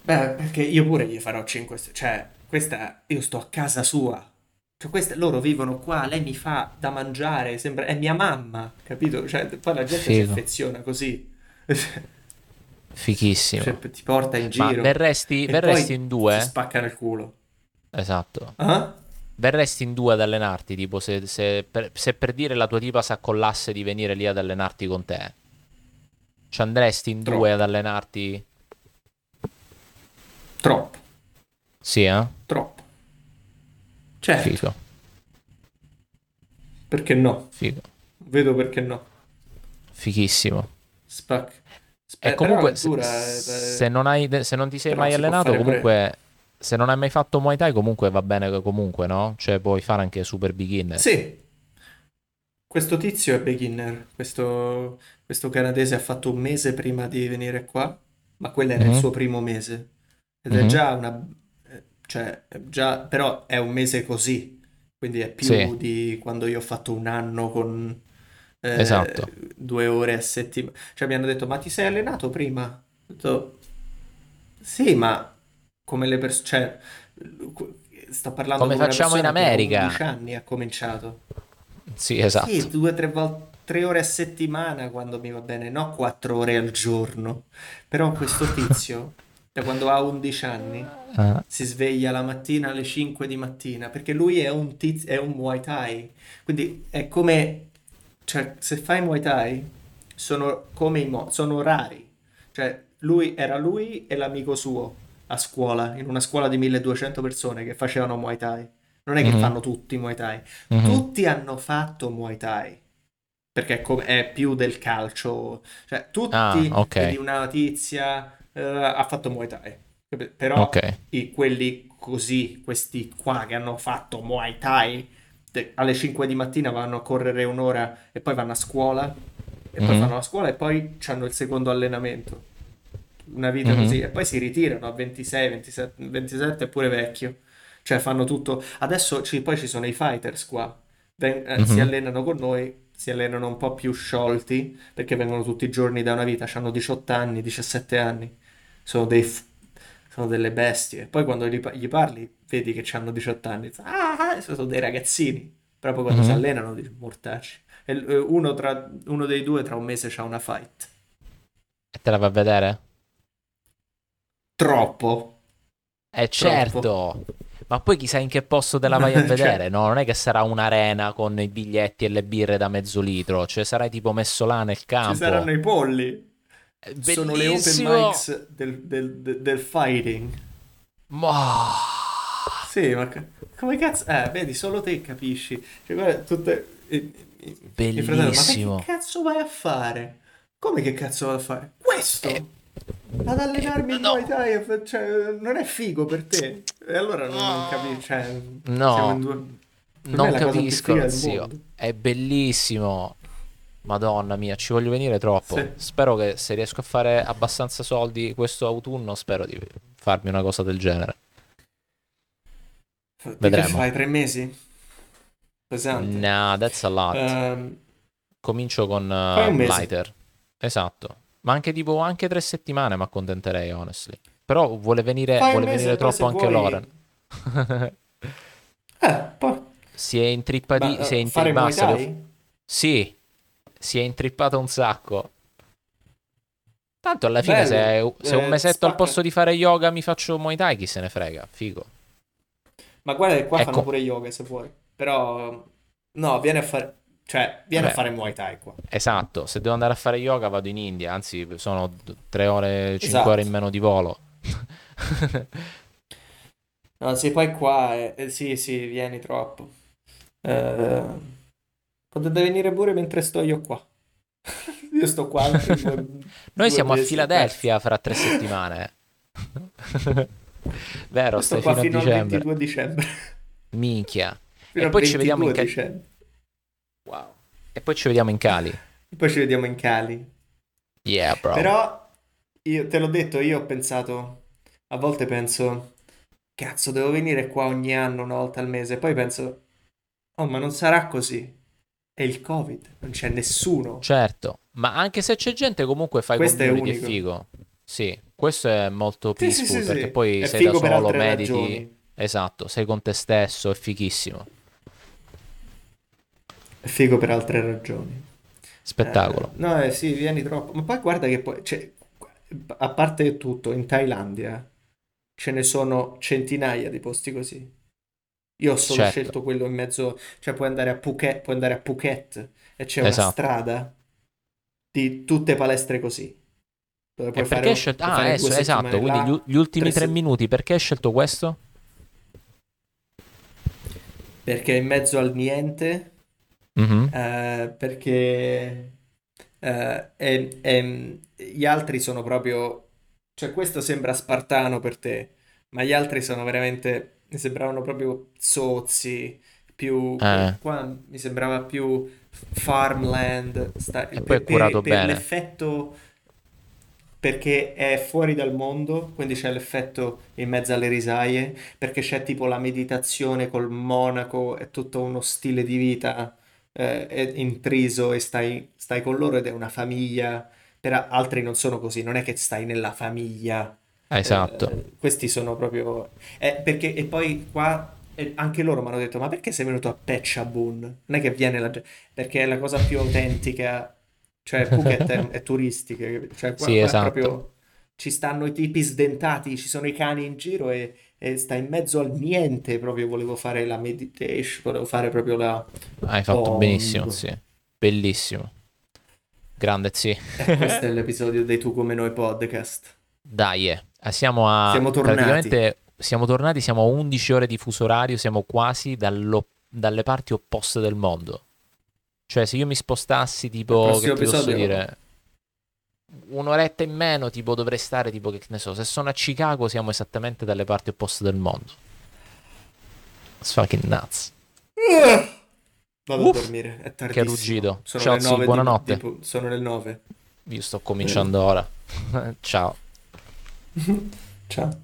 Speaker 1: Beh, perché io pure gli farò 5 stelle, cioè, questa, io sto a casa sua, cioè, queste, loro vivono qua, lei mi fa da mangiare, sembra, è mia mamma, capito? Cioè, poi la gente si
Speaker 2: Figo.
Speaker 1: affeziona così,
Speaker 2: Fichissimo.
Speaker 1: cioè, ti porta in
Speaker 2: Ma
Speaker 1: giro
Speaker 2: verresti,
Speaker 1: e
Speaker 2: verresti
Speaker 1: poi
Speaker 2: in
Speaker 1: ti
Speaker 2: due?
Speaker 1: spaccano il culo.
Speaker 2: Esatto.
Speaker 1: Ah?
Speaker 2: Verresti in due ad allenarti, tipo se, se per, se per dire la tua tipa si accollasse di venire lì ad allenarti con te. Ci andresti in due
Speaker 1: Troppo,
Speaker 2: ad allenarti?
Speaker 1: troppo,
Speaker 2: Sì, eh?
Speaker 1: troppo. Certo,
Speaker 2: Figo,
Speaker 1: perché no?
Speaker 2: figo.
Speaker 1: Vedo perché no.
Speaker 2: Spac-
Speaker 1: Spac.
Speaker 2: E
Speaker 1: però
Speaker 2: comunque, se,
Speaker 1: è-
Speaker 2: se non hai, se non ti sei mai allenato, comunque, se non hai mai fatto Muay Thai, comunque va bene comunque, no? Cioè, puoi fare anche super beginner.
Speaker 1: Sì, questo tizio è beginner, questo, questo canadese ha fatto un mese prima di venire qua, ma quello era il
Speaker 2: Mhm,
Speaker 1: suo primo mese. Ed è
Speaker 2: mhm.
Speaker 1: già una... eh, cioè, già, però è un mese così, quindi è più
Speaker 2: Sì,
Speaker 1: di quando io ho fatto un anno con eh,
Speaker 2: esatto.
Speaker 1: due ore a settimana. Cioè mi hanno detto, ma ti sei allenato prima? Ho detto, sì, ma come le persone... Cioè, sto parlando
Speaker 2: Come facciamo in
Speaker 1: persona che a
Speaker 2: America.
Speaker 1: 11 anni ha cominciato.
Speaker 2: Sì,
Speaker 1: Sì,
Speaker 2: esatto.
Speaker 1: due o tre volte, tre ore a settimana quando mi va bene, no quattro ore al giorno. Però questo tizio, da quando ha 11 anni,
Speaker 2: Ah,
Speaker 1: si sveglia la mattina alle 5 di mattina, perché lui è un tiz- è un Muay Thai. Quindi è come, cioè, se fai Muay Thai, sono come i mo- sono rari. Cioè, lui era lui e l'amico suo a scuola, in una scuola di 1200 persone che facevano Muay Thai. Non è che
Speaker 2: mhm,
Speaker 1: fanno tutti Muay Thai.
Speaker 2: mhm.
Speaker 1: Tutti hanno fatto Muay Thai, perché è, com- è più del calcio. Cioè,
Speaker 2: Ah,
Speaker 1: tutti,
Speaker 2: ok,
Speaker 1: vedi una tizia, eh, ha fatto Muay Thai. Però
Speaker 2: ok.
Speaker 1: i- quelli così, questi qua che hanno fatto Muay Thai, alle 5 di mattina vanno a correre un'ora e poi vanno a scuola, e poi
Speaker 2: Mhm,
Speaker 1: fanno la scuola e poi hanno il secondo allenamento. Una vita
Speaker 2: mhm.
Speaker 1: così, e poi si ritirano a 26, 27, 27 è pure vecchio. Cioè fanno tutto. Adesso ci- poi ci sono i fighters qua. Ven- eh, si
Speaker 2: Mhm.
Speaker 1: allenano con noi, si allenano un po' più sciolti perché vengono tutti i giorni da una vita, hanno 18 anni, 17 anni. Sono dei f- sono delle bestie. Poi quando gli, pa- gli parli, vedi che hanno 18 anni. Ah, sono dei ragazzini. Però poi quando si
Speaker 2: Mhm.
Speaker 1: allenano, dici, mortacci. E uno, tra- uno dei due tra un mese c'ha una fight.
Speaker 2: E te la va a vedere?
Speaker 1: Troppo.
Speaker 2: Eh certo, ma poi chissà in che posto te la vai a
Speaker 1: Cioè-
Speaker 2: vedere, no? Non è che sarà un'arena con i biglietti e le birre da mezzo litro, cioè sarai tipo messo là nel campo.
Speaker 1: Ci saranno i polli.
Speaker 2: È
Speaker 1: Sono le open
Speaker 2: bellissimo!
Speaker 1: mics del, del- del- del fighting.
Speaker 2: Ma-
Speaker 1: Sì, ma come cazzo... Eh, vedi, solo te capisci. Cioè, guarda, tutte... i- i- i fratelli, ma
Speaker 2: Bellissimo.
Speaker 1: che cazzo vai a fare? Come che cazzo vai a fare? Questo? Ad allenarmi in
Speaker 2: Eh, no.
Speaker 1: Muay Thai, e fa- cioè, non è figo per te. E allora non, non capisci, cioè,
Speaker 2: No.
Speaker 1: in due...
Speaker 2: Non capisco, zio. È bellissimo. Madonna mia, ci voglio venire troppo.
Speaker 1: Sì.
Speaker 2: Spero che se riesco a fare abbastanza soldi questo autunno, spero di farmi una cosa del genere.
Speaker 1: Che
Speaker 2: Vedremo.
Speaker 1: fai tre mesi? Pesante.
Speaker 2: Nah, that's a lot.
Speaker 1: Ehm,
Speaker 2: Comincio con uh, lighter. Esatto. Ma anche tipo anche tre settimane mi accontenterei, honestly. Però vuole venire, vuole
Speaker 1: mese,
Speaker 2: venire troppo anche
Speaker 1: vuoi-
Speaker 2: Loren.
Speaker 1: eh, poi...
Speaker 2: si è intrippati,
Speaker 1: Ma,
Speaker 2: si è.
Speaker 1: Thai?
Speaker 2: Sì, si è intrippato un sacco. Tanto alla fine
Speaker 1: Bello.
Speaker 2: se, se un
Speaker 1: Eh,
Speaker 2: mesetto
Speaker 1: spacca.
Speaker 2: al posto di fare yoga mi faccio Muay Thai, chi se ne frega, figo.
Speaker 1: Ma guarda che qua
Speaker 2: Ecco.
Speaker 1: fanno pure yoga se vuoi. Però... No, vieni a fare... Cioè, vieni
Speaker 2: Vabbè.
Speaker 1: a fare Muay Thai qua.
Speaker 2: Esatto, se devo andare a fare yoga vado in India, anzi sono d- tre ore, cinque
Speaker 1: Esatto.
Speaker 2: ore in meno di volo.
Speaker 1: No, sì, poi qua... eh, sì, sì, vieni troppo. Eh, potete venire pure mentre sto io qua. Io sto qua. due-
Speaker 2: Noi siamo a Filadelfia fra tre settimane. Vero,
Speaker 1: Io sto qua
Speaker 2: fino a
Speaker 1: fino al
Speaker 2: dicembre.
Speaker 1: 22 dicembre.
Speaker 2: Minchia.
Speaker 1: Fino
Speaker 2: E poi ci vediamo in
Speaker 1: 22
Speaker 2: Ca-
Speaker 1: dicembre.
Speaker 2: Wow. E poi ci vediamo in Cali.
Speaker 1: E poi ci vediamo in Cali.
Speaker 2: Yeah, bro.
Speaker 1: Però, io te l'ho detto, io ho pensato... A volte penso... Cazzo, devo venire qua ogni anno, una volta al mese. Poi penso... Oh, ma non sarà così. È il Covid. Non c'è nessuno.
Speaker 2: Certo, ma anche se c'è gente comunque fai
Speaker 1: Questo è
Speaker 2: community, è figo. Sì, questo è molto
Speaker 1: Sì,
Speaker 2: peaceful
Speaker 1: sì,
Speaker 2: perché
Speaker 1: sì.
Speaker 2: poi
Speaker 1: È
Speaker 2: sei da solo, mediti.
Speaker 1: ragioni.
Speaker 2: Esatto, sei con te stesso, è fighissimo.
Speaker 1: È figo per altre ragioni.
Speaker 2: Spettacolo.
Speaker 1: Eh, no, eh, sì, vieni troppo. Ma poi guarda che poi, cioè, a parte tutto, in Thailandia ce ne sono centinaia di posti così. Io ho solo
Speaker 2: Certo.
Speaker 1: scelto quello in mezzo, cioè puoi andare a Phuket, puoi andare a Phuket e c'è una
Speaker 2: Esatto.
Speaker 1: strada di tutte palestre così. Dove puoi
Speaker 2: E
Speaker 1: fare,
Speaker 2: perché hai scelto...
Speaker 1: puoi
Speaker 2: Ah,
Speaker 1: fare due
Speaker 2: esatto, quindi
Speaker 1: là,
Speaker 2: gli, ultimi
Speaker 1: tre
Speaker 2: tre minuti, perché hai scelto questo?
Speaker 1: perché è in mezzo al niente
Speaker 2: Mhm.
Speaker 1: Eh, perché eh, è- è- gli altri sono proprio, cioè questo sembra spartano per te, ma gli altri sono veramente, mi sembravano proprio zozzi, più,
Speaker 2: Eh.
Speaker 1: qua mi sembrava più farmland, sta-
Speaker 2: E poi
Speaker 1: per,
Speaker 2: è curato
Speaker 1: per- per
Speaker 2: bene.
Speaker 1: l'effetto, perché è fuori dal mondo, quindi c'è l'effetto in mezzo alle risaie, perché c'è tipo la meditazione col monaco, è tutto uno stile di vita eh, intriso e stai, stai con loro ed è una famiglia. Per altri non sono così, non è che stai nella famiglia.
Speaker 2: Esatto.
Speaker 1: Eh, questi sono proprio... eh, perché, e poi qua eh, anche loro mi hanno detto, ma perché sei venuto a Pechabun? Non è che viene la... Perché è la cosa più autentica. Cioè, Phuket è, è turistica. Cioè, qua,
Speaker 2: Sì,
Speaker 1: qua
Speaker 2: esatto.
Speaker 1: proprio... Ci stanno i tipi sdentati, ci sono i cani in giro e, e sta in mezzo al niente. Proprio volevo fare la meditation, volevo fare proprio la...
Speaker 2: Hai fatto
Speaker 1: Bong.
Speaker 2: benissimo, sì. Bellissimo. Grande, sì.
Speaker 1: E questo è l'episodio dei Tu Come Noi podcast.
Speaker 2: Dai, eh. Eh, siamo a...
Speaker 1: Siamo tornati.
Speaker 2: Praticamente siamo tornati, siamo a 11 ore di fuso orario, siamo quasi dalle parti opposte del mondo. Cioè, se io mi spostassi, tipo, che ti posso dire, un'oretta in meno, tipo, dovrei stare, tipo, che ne so, se sono a Chicago siamo esattamente dalle parti opposte del mondo. It's fucking nuts.
Speaker 1: Vado
Speaker 2: Uff,
Speaker 1: a dormire, è
Speaker 2: Che
Speaker 1: tardissimo.
Speaker 2: ruggito.
Speaker 1: Sono
Speaker 2: Ciao, sì,
Speaker 1: 9 di-
Speaker 2: buonanotte.
Speaker 1: di- sono le 9.
Speaker 2: Io sto cominciando ora. Ciao.
Speaker 1: Ciao.